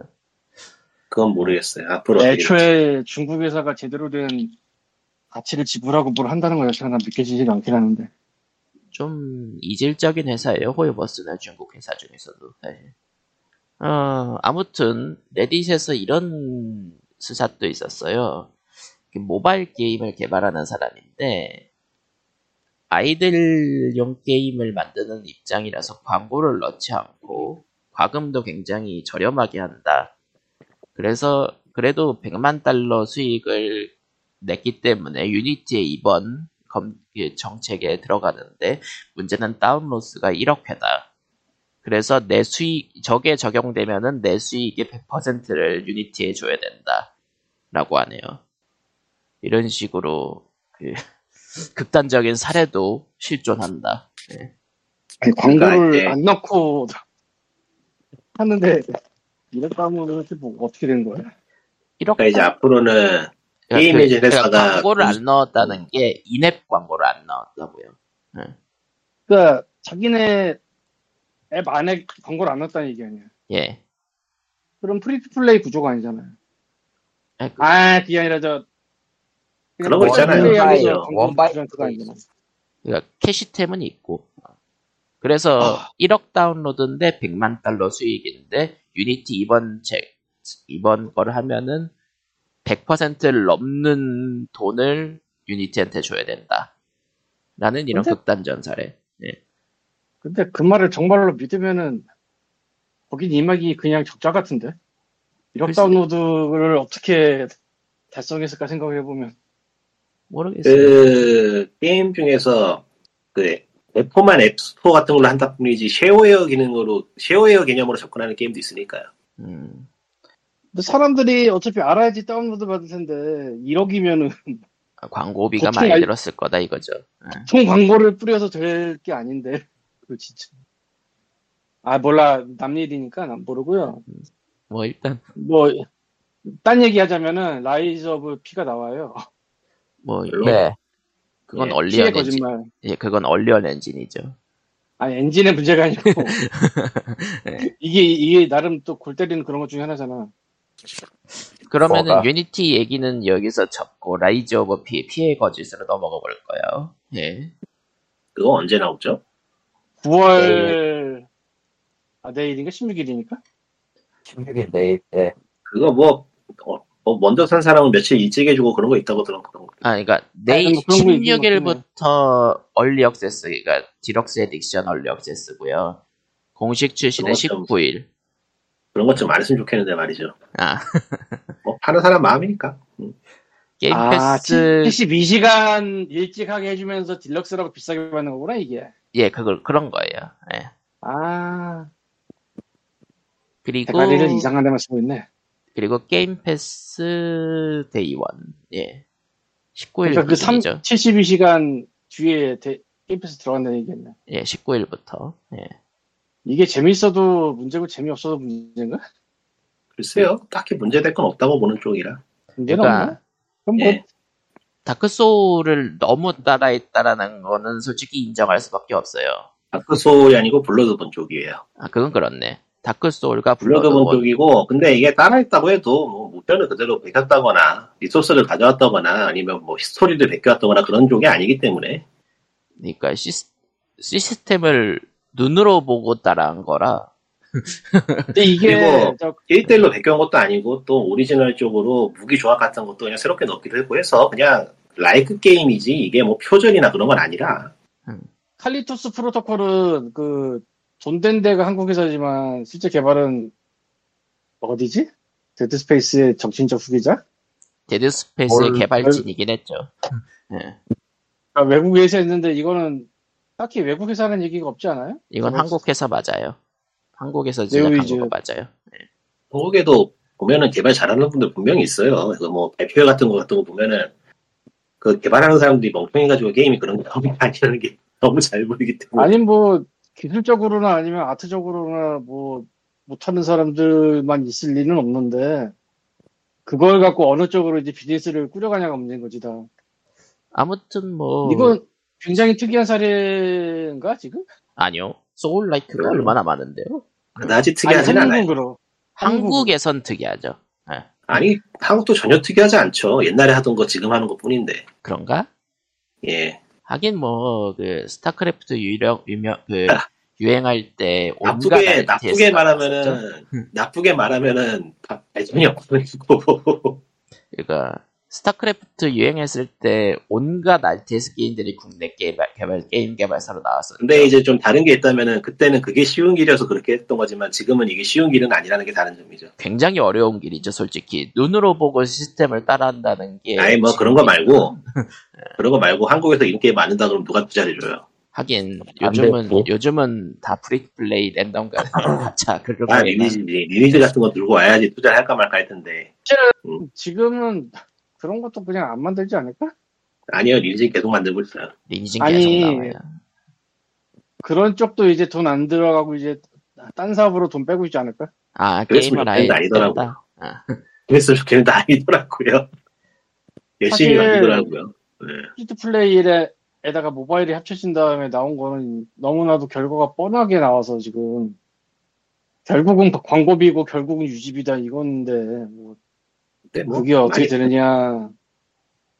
그건 모르겠어요 앞으로. 애초에 중국 회사가 제대로 된 가치를 지불하고 뭘 한다는 거 자체가 난 믿겨지지가 않긴 하는데. 좀 이질적인 회사예요. 호요버스는 중국 회사 중에서도. 사실. 어, 아무튼 레딧에서 이런 수사도 있었어요. 그 모바일 게임을 개발하는 사람인데 아이들용 게임을 만드는 입장이라서 광고를 넣지 않고 과금도 굉장히 저렴하게 한다. 그래서 그래도 100만 달러 수익을 냈기 때문에 유니티의 이번 검, 그 정책에 들어가는데 문제는 다운로스가 1억 회다. 그래서 내 수익, 저게 적용되면은 내 수익의 100%를 유니티에 줘야 된다. 라고 하네요. 이런 식으로, 그, 극단적인 사례도 실존한다. 예. 아니, 그러니까 광고를 이제- 안 넣고 하는데 이랬다면 뭐 어떻게 된 거야? 1억 그러니까 이제 앞으로는 게임 엔진 회사가 광고를 무슨- 안 넣었다는 게 in-app 광고를 안 넣었다고요. 그러니까 자기네 앱 안에 광고를 안 넣었다는 얘기 아니야. 예. 그럼 free to play 구조가 아니잖아요. 아, 그- 아, 그게 아니라 저 그런 거 있잖아요. 플레이하면서 one buy-. 그러니까 캐시템은 있고 그래서 1억 다운로드인데 100만 달러 수익인데 유니티 이번 책 이번 거를 하면은 100%를 넘는 돈을 유니티한테 줘야 된다. 라는 이런 근데- 극단적 사례. 예. 근데 그 말을 정말로 믿으면은 거긴 이미 그냥 적자 같은데 1억 글쎄. 다운로드를 어떻게 달성했을까 생각을 해보면 모르겠어요. 그 게임 중에서 그 앱포만 앱스토어 같은 걸로 한다 뿐이지 쉐어웨어 기능으로 쉐어웨어 개념으로 접근하는 게임도 있으니까요. 음, 근데 사람들이 어차피 알아야지 다운로드 받을 텐데 1억이면은 광고비가 보통 많이 알- 들었을 거다 이거죠. 예. 총 광고를 뿌려서 될 게 아닌데 그 진짜 아 몰라 남 일이니까 난 모르고요 뭐 일단 뭐 딴 얘기 하자면은 라이즈 오브 피가 나와요 뭐 예, 네 그건 예, 언리얼 엔진. 거짓말 예, 그건 언리얼 엔진이죠. 아니 엔진의 문제가 아니고 네. 이게 이게 나름 또 골 때리는 그런 것 중에 하나잖아 그러면은 뭐가? 유니티 얘기는 여기서 접고 라이즈 오브 피 피의 거짓으로 넘어가 볼 거예요. 예. 그거 언제 나오죠? 9월 아 내일인가 16일이니까 16일 내일. 예. 그거 뭐, 어, 뭐 먼저 산 사람은 며칠 일찍 해주고 그런 거 있다고 들었거든. 아, 그러니까 내일 뭐 그런 거 있는 것 16일부터 early access, 그러니까 deluxe edition early access고요. 공식 출시는 좀- 19일. 그런 것 좀 안 했으면 좋겠는데 말이죠. 아, 뭐 파는 사람 마음이니까. 음. 게임 아 패스 72시간 일찍 하게 해주면서 deluxe라고 비싸게 받는 거구나 이게 예, 그걸 그런 거예요. 예. 아 그리고 대가리를 이상한 데만 쓰고 있네 그리고 게임 패스 day one. 예. 19일 그러니까 그 3, 기준이죠. 72시간 뒤에 대, 게임 패스 들어간다는 얘기겠네 예, 19일부터. 예. 이게 재밌어도 문제고 재미없어도 문제인가? 글쎄요, 딱히 문제될 건 없다고 보는 쪽이라. 문제는 그러니까 없나? 그럼 뭐 예. 다크 소울을 너무 따라했다라는 거는 솔직히 인정할 수밖에 없어요. 다크 소울이 아니고 블러드본 쪽이에요. 아, 그건 그렇네. 다크 소울과 블러드본 블러드본. 쪽이고, 근데 이게 따라했다고 해도, 뭐, 목표는 그대로 베꼈다거나, 리소스를 가져왔다거나, 아니면 뭐, 스토리를 베껴왔다거나 그런 쪽이 아니기 때문에, 그러니까 시스, 시스템을 눈으로 보고 따라한 거라. 근데 이게 그리고 저 1대1로 베껴온 것도 아니고, 또 오리지널 쪽으로 무기 조합 같은 것도 그냥 새롭게 넣기도 했고 해서, 그냥, like 게임이지, 이게 뭐, 표절이나 그런 건 아니라, 칼리스토 프로토콜은 그 돈 댄 데가 한국 회사지만 실제 개발은 어디지? 데드스페이스의 정신적 후계자? 데드 스페이스의 뭘- 개발진이긴 했죠. 예. 아, 외국 회사 했는데 이거는 딱히 외국 회사는 얘기가 없지 않아요? 이건 저거- 한국 회사 맞아요. 한국에서 제작한 네오위즈. 거 맞아요. 한국에도 보면은 개발 잘하는 분들 분명히 있어요. 그래서 뭐 발표회 같은 거 같은 거 보면은 그 개발하는 사람들이 멍청해가지고 게임이 그런 게 나오는 게 아니라는 게 너무 잘 보이기 때문에 아니 뭐 기술적으로나 아니면 아트적으로나 뭐 못하는 사람들만 있을 리는 없는데 그걸 갖고 어느 쪽으로 이제 비즈니스를 꾸려가냐가 문제인 거지 다. 아무튼 뭐 이건 굉장히 특이한 사례인가 지금? 아니요. 소울 라이크가 그래요? 얼마나 많은데요? 그다지 특이하진 아니, 않아요. 한국으로. 한국. 한국에선 특이하죠. 예. 아니 한국도 전혀 특이하지 않죠. 옛날에 하던 거 지금 하는 것 뿐인데 그런가? 예 하긴 뭐 그 스타크래프트 유령 유명 그 유행할 때 나쁘게 나쁘게. 말하면은 나쁘게 말하면은 바- 발전이 없고 그러니까 스타크래프트 유행했을 때 온갖 RTS 게임들이 국내 개발, 개발 게임 개발사로 나왔었죠. 근데 이제 좀 다른 게 있다면은 그때는 그게 쉬운 길이어서 그렇게 했던 거지만 지금은 이게 쉬운 길은 아니라는 게 다른 점이죠. 굉장히 어려운 길이죠, 솔직히. 눈으로 보고 시스템을 따라한다는 게. 아니 뭐 그런 거 말고 그런 거 말고 한국에서 이런 게임 만든다 그러면 누가 투자를 줘요? 하긴 안 요즘은. 요즘은 다 free play 랜덤 가챠 그런 아 리니지 리니지 같은 거 들고 와야지 투자를 할까 말까 할 텐데 지금은 그런 것도 그냥 안 만들지 않을까? 아니요 리니지 계속 만들고 있어요. 리니지 아니, 계속 나와요. 그런 쪽도 이제 돈 안 들어가고 이제 딴 사업으로 돈 빼고 있지 않을까? 아 게임을 아예 좋겠는데 아니더라고요. 뺀다. 아, 그랬으면 좋겠는데 아니더라고요. 열심히 만들더라고요. 네. free to play에다가 모바일이 합쳐진 다음에 나온 거는 너무나도 결과가 뻔하게 나와서 지금 결국은 광고비고 결국은 유지비다 이건데 뭐 근데 뭐 그게 어떻게 많이- 되느냐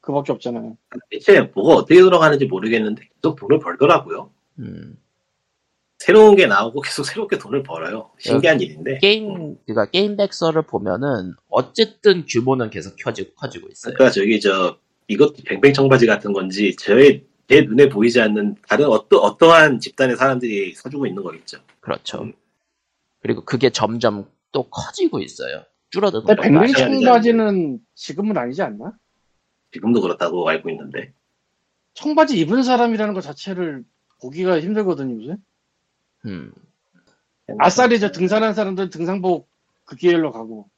그밖에 없잖아요. 대체 뭐가 어떻게 돌아가는지 모르겠는데 계속 돈을 벌더라고요. 음. 새로운 게 나오고 계속 새롭게 돈을 벌어요. 신기한 일인데. 게임 그러니까 게임 백서를 보면은 어쨌든 규모는 계속 켜지고 커지고 있어요. 그러니까 저기 저 이것도 뱅뱅 청바지 같은 건지 저의 제 눈에 보이지 않는 다른 어떠, 어떠한 집단의 사람들이 사주고 있는 거겠죠. 그렇죠. 음. 그리고 그게 점점 또 커지고 있어요. 줄어드는 근데 것도 뱅뱅 아니고. 아셔야 되지 청바지는 지금은 아니지 않나? 지금도 그렇다고 알고 있는데. 청바지 입은 사람이라는 것 자체를 보기가 힘들거든요 요새. 음. 아싸리 저 등산한 사람들 등산복 그 계열로 가고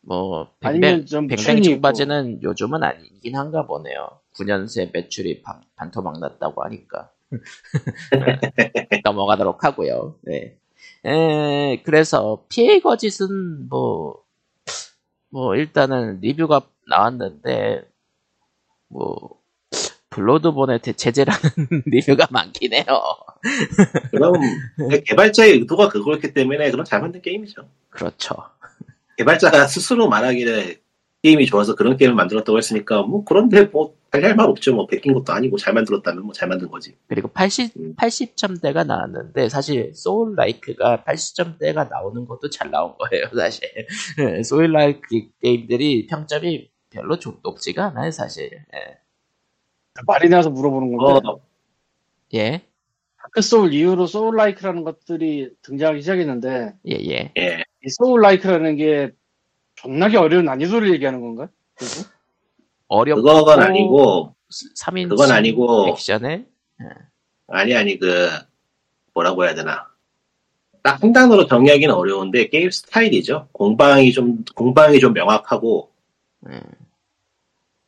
뭐 아니면 좀 뱅뱅 청바지는 요즘은 아니긴 한가 보네요. 9년 새 매출이 반, 반토막 났다고 하니까 넘어가도록 하고요. 네. 에, 그래서 피해 거짓은 뭐, 뭐 일단은 리뷰가 나왔는데 뭐 블러드본의 대체제라는 리뷰가 많긴 해요. 그럼 개발자의 의도가 그거였기 때문에 그런 잘 만든 게임이죠. 그렇죠. 개발자가 스스로 말하기를 게임이 좋아서 그런 게임을 만들었다고 했으니까 뭐 그런데 뭐할말 없죠. 뭐 베낀 것도 아니고 잘 만들었다면 뭐 잘 만든 거지. 그리고 80, 음. 80점대가 나왔는데, 사실, soul like가 80점대가 나오는 것도 잘 나온 거예요, 사실. soul like 게임들이 평점이 별로 좀 높지가 않아요, 사실. 예. 말이 나서 물어보는 건데 어, 예, 다크 소울 이후로 soul like라는 것들이 등장하기 시작했는데 예, 예. 예. 이 soul like라는 게 존나게 어려운 난이도를 얘기하는 건가? 그리고 어렵고, 그건 아니고 3인 그건 아니고 액션에, 아니 아니 그 뭐라고 해야 되나. 딱 한 단어로 정의하기는 어려운데 게임 스타일이죠. 공방이 좀 공방이 좀 명확하고 음,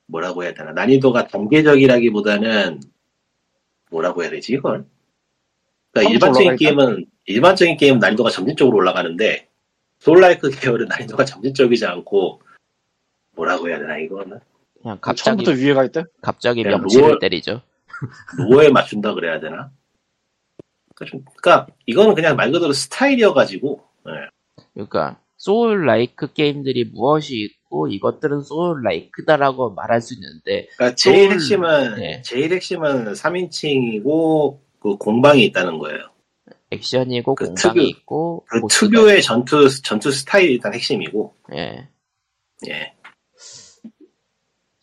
뭐라고 해야 되나. 난이도가 단계적이라기보다는 뭐라고 해야 되지 이걸? 그러니까 일반적인? 게임은 일반적인 게임 난이도가 점진적으로 올라가는데 soul like 계열은 난이도가 점진적이지 않고 뭐라고 해야 되나 이거는 그냥 갑자기, 처음부터 위에가 있대? 갑자기 그냥 명치를 로얼- 때리죠. 노에 맞춘다 그래야 되나 그러니까, 좀- 그러니까 이거는 그냥 말 그대로 스타일이어가지고 예. 그러니까 soul like 게임들이 무엇이 있고 이것들은 soul like다라고 말할 수 있는데 그러니까 제일 소울- 핵심은 네. 제일 핵심은 3인칭이고 그 공방이 있다는 거예요. 액션이고 그 공방이 특유- 있고 그 특유의 전투 전투 스타일이 일단 핵심이고, 예. 예.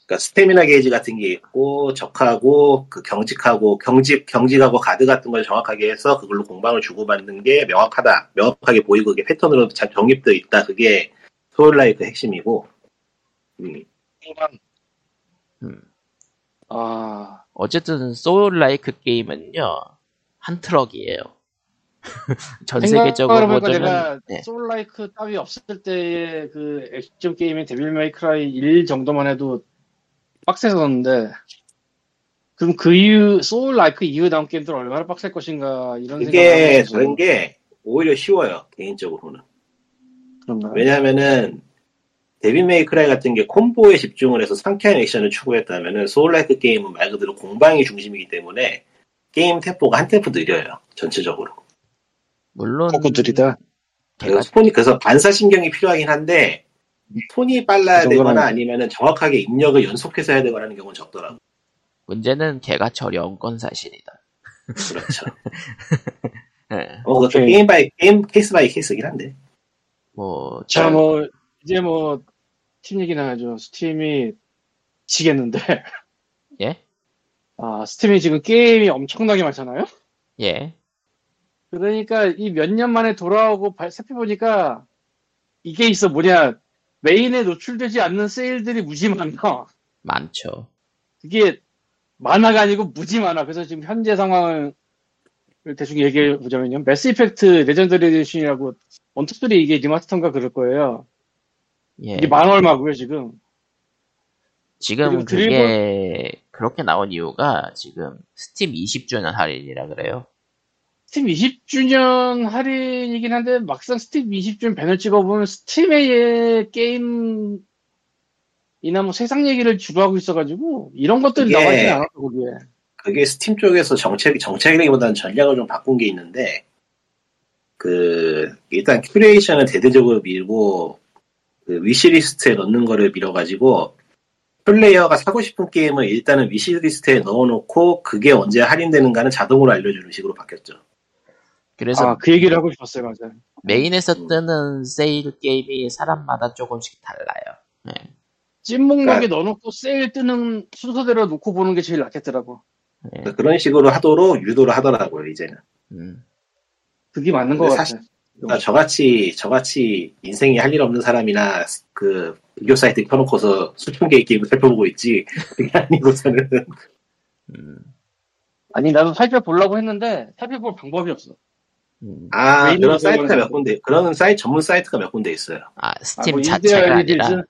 그러니까 스태미나 게이지 같은 게 있고 적하고 그 경직하고 경직 경직하고 가드 같은 걸 정확하게 해서 그걸로 공방을 주고받는 게 명확하다, 명확하게 보이고 그게 패턴으로 잘 정립되어 있다. 그게 soul like 핵심이고, 음. 음. 아 어쨌든 soul like 게임은요 한 트럭이에요. 전 세계적으로 보자면 내가 네. soul like 따위 없을 때의 그 액션 게임인 데빌 메이크라이 1 정도만 해도 빡셌었는데 그럼 그 이후 soul like 이후 나온 게임들 얼마나 빡셀 것인가 이런 그게 생각을 그런 게 오히려 쉬워요 개인적으로는. 그런가요? 왜냐하면은 데빌 메이크라이 같은 게 콤보에 집중을 해서 상쾌한 액션을 추구했다면은 soul like 게임은 말 그대로 공방이 중심이기 때문에 게임 템포가 한 템포 느려요 전체적으로. 물론 코코들이다. 걔가 그래서 톤이 그래서 반사신경이 필요하긴 한데 톤이 빨라야 그 되거나. 아니면은 정확하게 입력을 연속해서 해야 되거나 하는 경우는 적더라고. 문제는 걔가 저렴 건 사실이다. 그렇죠. 예. 어, 그것도 오케이. 게임 바이 게임 케이스 바이 케이스긴 한데. 뭐 자, 뭐, 이제 뭐, 팀 얘기나 하죠. 스팀이 지겠는데. 예? 아, 스팀이 지금 게임이 엄청나게 많잖아요? 예. 그러니까 이 몇 년 만에 돌아오고 발- 살펴보니까 이게 있어 뭐냐. 메인에 노출되지 않는 세일들이 무지 많아. 많죠. 그게 만화가 아니고 무지 많아. 그래서 지금 현재 상황을 대충 얘기해 보자면요. 매스 이펙트 레전더리 에디션이라고 one two three 이 이게 remaster인가 그럴 거예요. 예. 이게 만 얼마고요, 지금. 지금 그게 그렇게 나온 이유가 지금 스팀 20주년 할인이라 그래요. 스팀 20주년 할인이긴 한데 막상 스팀 20주년 배너 찍어보면 스팀의 게임 이나 뭐 세상 얘기를 주로 하고 있어가지고 이런 것들이 그게- 나와있진 않았어 거기에 그게 스팀 쪽에서 정책, 정책이라기보다는 전략을 좀 바꾼 게 있는데, 그, 일단 curation을 대대적으로 밀고, 그 wishlist에 넣는 거를 밀어가지고, 플레이어가 사고 싶은 게임을 일단은 wishlist에 넣어놓고, 그게 언제 할인되는가는 자동으로 알려주는 식으로 바뀌었죠. 그래서 아 그 얘기를 하고 싶었어요 맞아요 메인에서 음. 뜨는 세일 게임이 사람마다 조금씩 달라요. 예. 찜목록에 그러니까- 넣어놓고 세일 뜨는 순서대로 놓고 보는 게 제일 낫겠더라고 예. 그런 식으로 하도록 유도를 하더라고요, 이제는. 음. 그게 맞는 것 근데 같아 사실- 그러니까 저같이, 저같이 인생에 할일 없는 사람이나, 그, 비교 사이트 켜놓고서 수천 개의 게임을 살펴보고 있지, 그게 아니고서는. 음. 아니 나도 살펴보려고 했는데 살펴볼 방법이 없어 음. 아, 메인으로 그런 사이트가 몇 군데, 그런 사이트, 전문 사이트가 몇 군데 있어요. 아, 아, 스팀 뭐 자체가 아니라 리딜즈?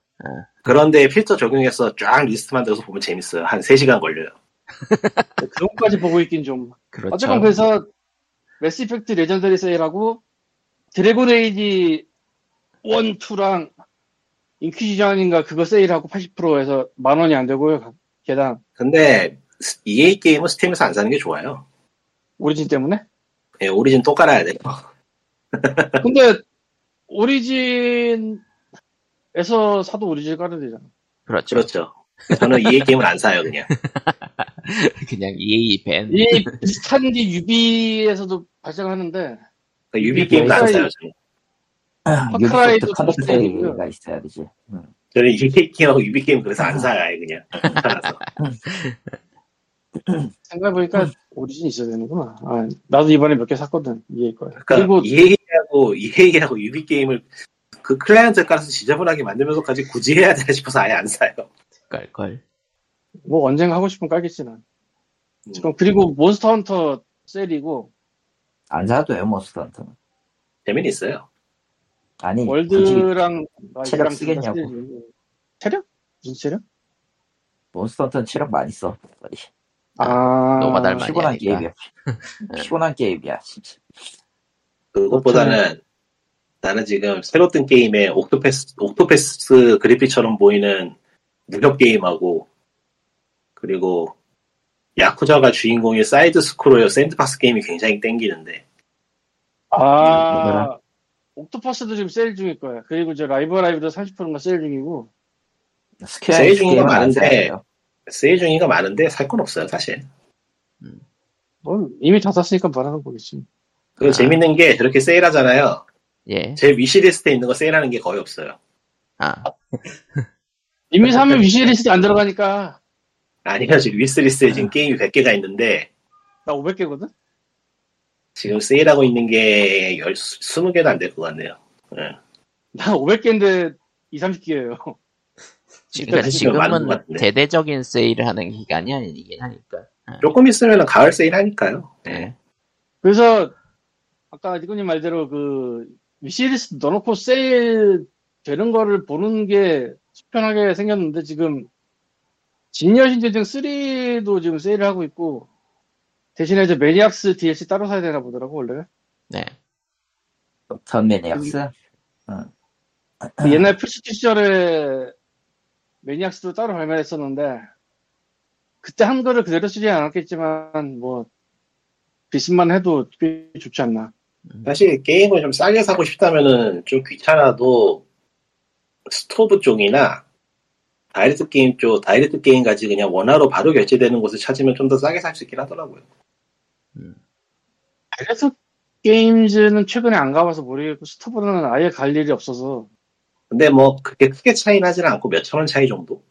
그런데 필터 적용해서 쫙 리스트 만들어서 보면 재밌어요. 한 3시간 걸려요. 그런 것까지 보고 있긴 좀 그렇죠. 어쨌건 그래서 매스 이펙트 레전더리 세일하고 드래곤 에이지 1, 2랑 인퀴지션인가 그거 세일하고 80%에서 만 원이 안 되고요. 각 개당 근데 EA 게임은 스팀에서 안 사는 게 좋아요. 오리진 때문에. 예, 오리진 또 깔아야 돼요. 근데 오리진 에서 사도 오리진을 깔아야 되잖아. 그렇죠. 그렇죠. 저는 EA 게임을 안 사요 그냥. 그냥 EA ban. 이 비슷한 게 유비에서도 발생하는데 그러니까 유비 게임도 안 사요 저는. 파크라이도 카드 비슷해요. 플레이가 있어야 되지. 음. 저는 EA 게임하고 유비 게임 그래서 안 사요 그냥. 귀찮아서. 생각해보니까 오리진 있어야 되는구나. 아, 나도 이번에 몇 개 샀거든. EA 거야. 그러니까 그리고 EA하고 EA하고 유비 게임을 그 클라이언트 깔아서 지저분하게 만들면서까지 굳이 해야 되나 싶어서 아예 안 사요. 깔걸. 뭐 언젠가 하고 싶으면 깔겠지 난. 음. 지금 그리고 몬스터 헌터 세일이고 안 사도 돼요, 몬스터 헌터는. 재미는 있어요. 아니, 월드랑 아, 체력 쓰겠냐고. 체력? 무슨 체력? 몬스터 헌터는 체력 많이 써. 아 노가다를 많이 피곤한 하니까. 게임이야. 피곤한 게임이야, 진짜. 그것보다는 나는 지금 새로 뜬 게임에 옥토패스, 옥토패스 그래픽처럼 보이는 무협 게임하고 그리고 야쿠자가 주인공인 side scroll sandbox 게임이 굉장히 땡기는데 아 뭐더라? 옥토패스도 지금 세일 중일 거야. 그리고 저 라이브 라이브도 30%인가 세일 중이고. 중요한 게임은 건 많은데. 세일 중인 게 많은데 살 건 없어요 사실 뭐 이미 다 샀으니까 뭐라는 거겠지. 그리고 아. 재밌는 게 저렇게 세일하잖아요 예. 제 위시리스트에 있는 거 세일하는 게 거의 없어요 아, 이미 사면 위시리스트 안 들어가니까 아니요 지금 위시리스트에 지금 게임이 100개가 있는데 나 500개거든. 지금 세일하고 있는 게 20개도 안 될 것 같네요 예. 나 500개인데 2, 30개예요. 지금, 그러니까 지금 것 지금은 같은데. 대대적인 세일을 하는 기간이 아니긴 하니까. 조금 있으면 가을 세일 하니까요 예. 네. 그래서 아까 니코님 말대로 그 위시리스트 넣어놓고 세일 되는 거를 보는 게 수편하게 생겼는데 지금 진여신 전쟁 3도 지금 세일을 하고 있고 대신에 이제 매니악스 DLC 따로 사야 되나 보더라고 원래 네. 턴 매니악스? 그 옛날 플스2 시절에 매니악스도 따로 발매했었는데 그때 한 거를 그대로 쓰지 않았겠지만 뭐 비슷만 해도 꽤 좋지 않나. 사실 게임을 좀 싸게 사고 싶다면은 좀 귀찮아도 스토브 쪽이나 다이렉트 게임 쪽, 다이렉트 게임같이 그냥 원화로 바로 결제되는 곳을 찾으면 좀 더 싸게 살 수 있긴 하더라고요. 그래서 게임즈는 최근에 안 가봐서 모르겠고 스토브는 아예 갈 일이 없어서 근데 뭐 그렇게 크게 차이 나지는 않고 몇천 원 차이 정도?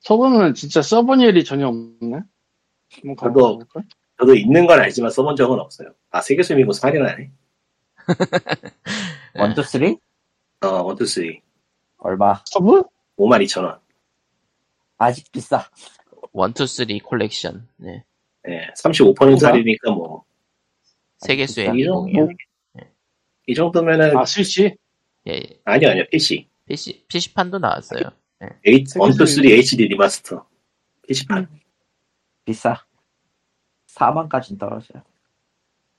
서버는 진짜 써본 일이 전혀 없네. 저도-? 저도 있는 건 알지만 써본 적은 없어요. 아, 세계수 미궁 세일하네. one two three? 어, one two three. 얼마? 서브? 52,000원. 아직 비싸. one two three collection. 네. 예, 35% 할인이니까 뭐. 세계수의 이 정도? 이 정도면은, 아 스위치? 예, 예. 아니요, 아니요, PC. PC, PC판도 나왔어요. 세계 one two 수미. three HD remaster. PC판. 비싸. 4만까지는 떨어져요.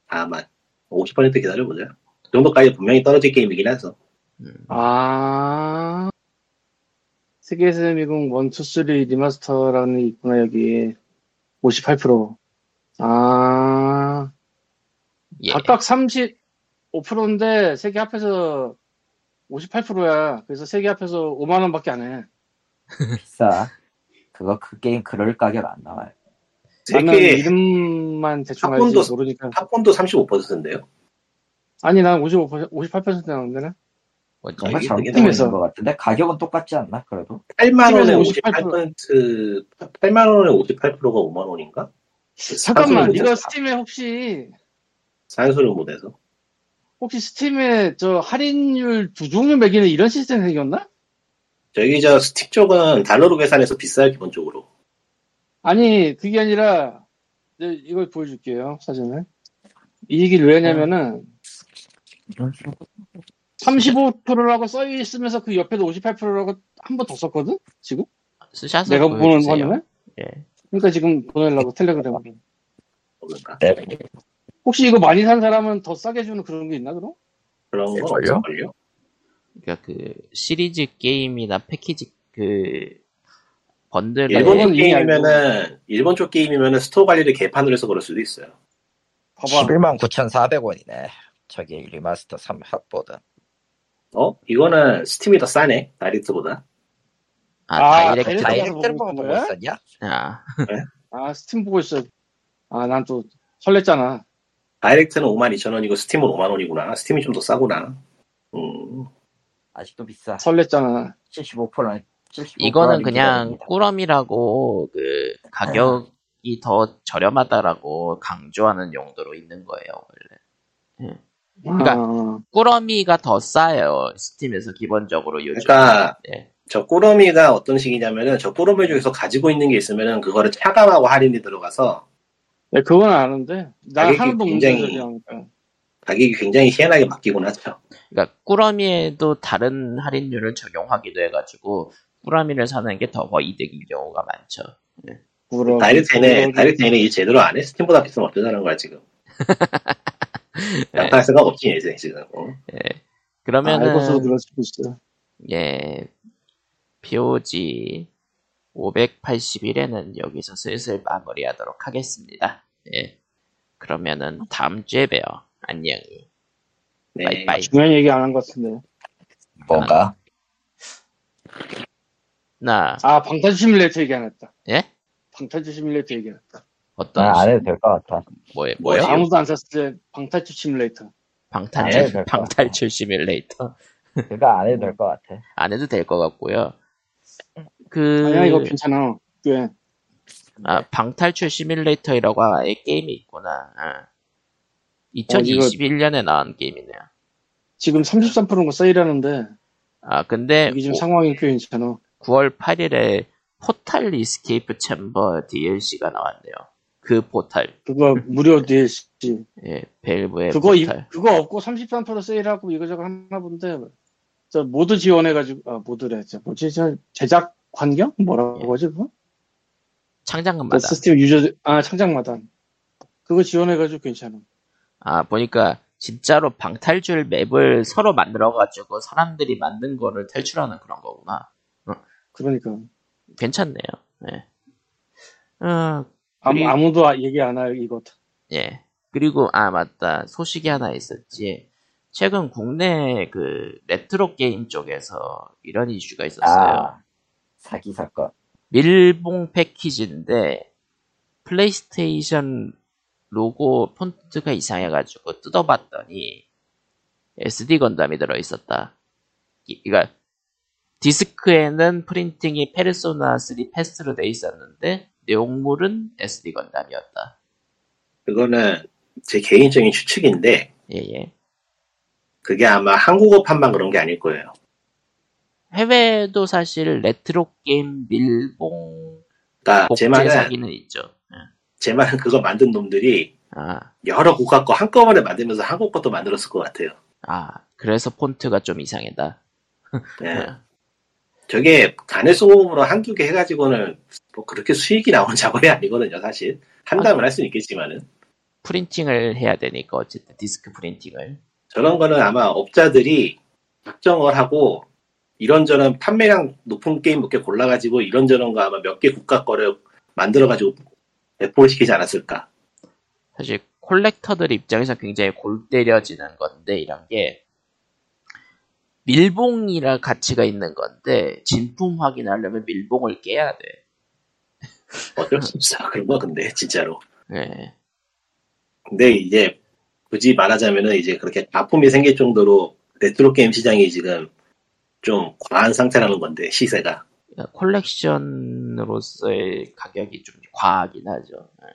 4만. 50% 기다려보자. 그 정도까지 분명히 떨어질 게임이긴 해서. 음. 아 세계수의 미궁 1, 2, 3 remaster라는 게 있구나 여기 58%. 아 예. 각각 35%인데 세 개 합해서 58%야. 그래서 세 개 합해서 5만 원밖에 안 해. 비싸. 그거 그 게임 그럴 가격 안 나와요. 나는 세계수 이름만 대충 알지 팝콘도- 모르니까. 팝콘도 35%인데요. 아니 난 55, 58% 나오는데 뭐지? 뭔가 이게 잘못 되게 되고 있는 팀에서. 것 같은데 가격은 똑같지 않나? 그래도 8만 원에 팀에서 58%, 8만 원에 58%가 5만 원인가? 잠깐만 이거. 스팀에 혹시 산소를 못해서. 혹시 스팀에 저 할인율 두 종류 매기는 이런 시스템 생겼나? 저기 저 스틱 쪽은 달러로 계산해서 비싸요, 기본적으로. 아니 그게 아니라 이제 이걸 보여줄게요 사진을 이 얘기를 왜 하냐면은 35%라고 써 있으면서 그 옆에도 58%라고 한 번 더 썼거든 지금 스샷을 내가 보는. 화면에 예. 그러니까 지금 보내려고 텔레그램으로 없는가? 혹시 이거 많이 산 사람은 더 싸게 주는 그런 게 있나 그럼? 그런 건 될걸요? 없을걸요? 그러니까 그 시리즈 게임이나 패키지 그 번들 일본 게임이면은, 일본 쪽 게임이면은 스토어 관리를 개판으로 해서 그럴 수도 있어요. 봐봐 11만 9,400원이네. 저기 remaster 3 합보다. 어? 이거는 스팀이 더 싸네 다이렉트보다. 아, 아, 다이렉트. 다이렉트. 다이렉트를 보고 보고? 있었냐? 아, 아 스팀 보고 있어. 아난 또 설렜잖아. 다이렉트는 52,000원이고 스팀은 5만원이구나. 스팀이 좀 더 싸구나. 음, 아직도 비싸. 설렜잖아. 75%. 75% 이거는 그냥. 꾸러미라고 그 가격이 더 저렴하다라고 강조하는 용도로 있는 거예요, 원래. 그러니까 아, 꾸러미가 더 싸요, 스팀에서 기본적으로 요즘. 그러니까 예. 저 꾸러미가 어떤 식이냐면은 저 꾸러미 중에서 가지고 있는 게 있으면은 그거를 차감하고 할인이 들어가서 네, 그건 아는데 나 가격이 하나도 굉장히-. 가격이 굉장히 희한하게 바뀌곤 하죠. 그러니까 꾸러미에도 다른 할인율을 적용하기도 해가지고 꾸러미를 사는 게 더 이득인 경우가 많죠. 구러. 다이렉트는 다이렉트는 이 제대로 안 해. 스팀보다 비싸면 어쩌자는 거야 지금. 나타날 생각 없지 이제 지금. 어? 예. 그러면은 알고서 그럴 수도 있어. 예, POG 581에는 여기서 슬슬 마무리하도록 하겠습니다. 예. 그러면은 다음 주에 봬요. 안녕히. 네. 바이바이. 중요한 얘기 안 한 것 같은데. 뭔가? 나, 아 방탄 시뮬레이터 얘기 안 했다. 예? 방탄 시뮬레이터 얘기 안 했다. 어떤, 난안 시- 해도 될 것 같아. 뭐예, 뭐요? 아무도 안 샀을 때 방탈출 시뮬레이터. 방탈출, 안 해도 될것 방탈출 시뮬레이터. 그거 안 해도 될 것 같아. 안 해도 될 것 같고요. 그, 아니야 이거 괜찮아. 꽤. 아, 방탈출 시뮬레이터라고 아예 게임이 있구나. 아. 2021년에 나온 게임이네요. 지금 33%가 세일하는데 아, 근데 이게 지금 상황이 꽤 괜찮아. 9월 8일에 포탈 Escape Chamber DLC가 나왔네요. 그 포탈. 그거 무료 DLC. 예, 밸브의 그거 이, 포탈. 그거 없고 33% 세일하고 이거저거 하나 본데 저 모드 지원해가지고 아 모드래. 저 뭐지 저 제작 환경 뭐라고 하지 그거? 저 창작금마다. 시스템 유저 아 창작마다 그거 지원해가지고 괜찮아. 아, 보니까 진짜로 방탈출 맵을 서로 만들어가지고 사람들이 만든 거를 탈출하는 그런 거구나. 그러니까 괜찮네요. 예. 어, 아무, 그리고- 아무도 아- 얘기 안 해요 이거. 예. 그리고, 아, 맞다. 소식이 하나 있었지. 최근 국내 그 레트로 게임 쪽에서 이런 이슈가 있었어요. 아, 사기 사건. 밀봉 패키지인데 플레이스테이션 로고 폰트가 이상해가지고 뜯어봤더니 SD 건담이 들어있었다. 이- 그러니까 디스크에는 프린팅이 페르소나 3 페스로 돼 있었는데 내용물은 SD 건담이었다. 그거는 제 개인적인 추측인데 예예. 그게 아마 한국어판만 그런 게 아닐 거예요. 해외도 사실 레트로 게임 밀봉 그러니까 제 복제 말은 사기는 있죠. 예. 제 말은 그거 만든 놈들이 아, 여러 국가 거 한꺼번에 만들면서 한국 것도 만들었을 것 같아요. 아, 그래서 폰트가 좀 이상하다. 예. 저게 간헐소음으로 한두 개 해가지고는 뭐 그렇게 수익이 나오는 작업이 아니거든요, 사실. 한다면 할 수는 있겠지만은. 프린팅을 해야 되니까 어쨌든 디스크 프린팅을 저런 거는 아마 업자들이 작정을 하고 이런저런 판매량 높은 게임 몇 개 골라가지고 이런저런 거 아마 몇 개 국가 거를 만들어가지고 배포를 시키지 않았을까. 사실 콜렉터들 입장에서 굉장히 골 때려지는 건데 이런 게 밀봉이라 가치가 있는 건데 진품 확인하려면 밀봉을 깨야 돼. 어쩔 수 없어. 그런 거 근데, 진짜로. 예. 근데 이제 굳이 말하자면은 이제 그렇게 가품이 생길 정도로 레트로 게임 시장이 지금 좀 과한 상태라는 건데, 시세가. 그러니까 collection으로서의 가격이 좀 과하긴 하죠. 예.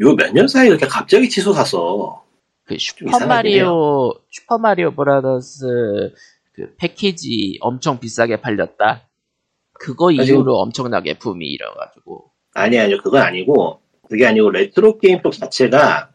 요몇 년 사이에 이렇게 갑자기 치솟아서 그좀 슈퍼 이상하긴 마리오 슈퍼 마리오 브라더스 그 패키지 엄청 비싸게 팔렸다. 그거 아, 이후로 엄청나게 붐이 일어가지고 아니 아니요 그건 아니고 그게 아니고 레트로 게임 쪽 자체가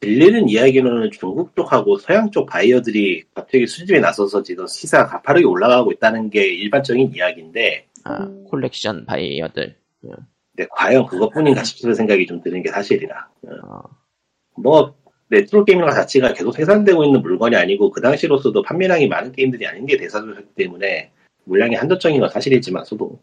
들리는 이야기로는 중국 쪽하고 서양 쪽 바이어들이 갑자기 수집에 나서서 지금 시세가 가파르게 올라가고 있다는 게 일반적인 이야기인데 아, 콜렉션 바이어들. 근데 과연 그것뿐인가 싶은 생각이 좀 드는 게 사실이라. 어, 뭐 레트로 게임이라는 것 자체가 계속 생산되고 있는 물건이 아니고 그 당시로서도 판매량이 많은 게임들이 아닌 게 대다수기 때문에 물량이 한도적인 건 사실이지만서도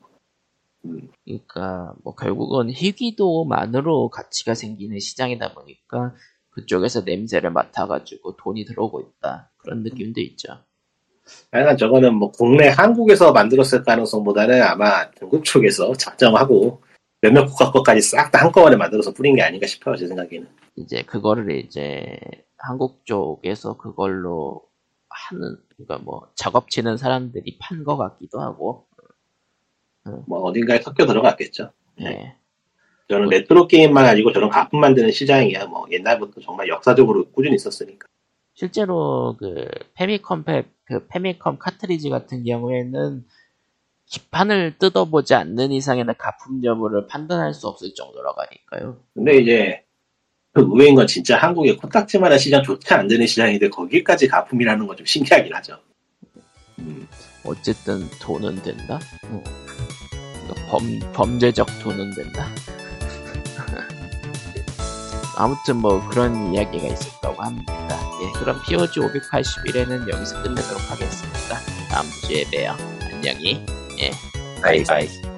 그러니까 뭐 결국은 희귀도만으로 가치가 생기는 시장이다 보니까 그쪽에서 냄새를 맡아가지고 돈이 들어오고 있다. 그런 느낌도 있죠. 하여간 저거는 뭐 국내 한국에서 만들었을 가능성보다는 아마 중국 쪽에서 작정하고 몇몇 국가 것까지 싹 다 한꺼번에 만들어서 뿌린 게 아닌가 싶어요 제 생각에는. 이제 그거를 이제 한국 쪽에서 그걸로 하는 그러니까 뭐 작업치는 사람들이 판것 같기도 하고. 뭐 어딘가에 섞여 들어갔겠죠. 예. 저는 레트로 게임만 아니고 저런 가품 만드는 시장이야 뭐 옛날부터 정말 역사적으로 꾸준히 있었으니까 실제로 그 패미컴 패, 그 패미컴 카트리지 같은 경우에는 기판을 뜯어보지 않는 이상에는 가품 여부를 판단할 수 없을 정도라고 하니까요. 근데 이제 그 의외인 건 진짜 한국의 코딱지만한 시장 좋지 안 되는 시장인데 거기까지 가품이라는 건 좀 신기하긴 하죠 음, 어쨌든 돈은 된다. 어. 범 범죄적 돈은 된다. 아무튼 뭐 그런 이야기가 있었다고 합니다. 예, 그럼 POG 581회는 여기서 끝내도록 하겠습니다. 다음 주에 봬요. 안녕히. 바이바이.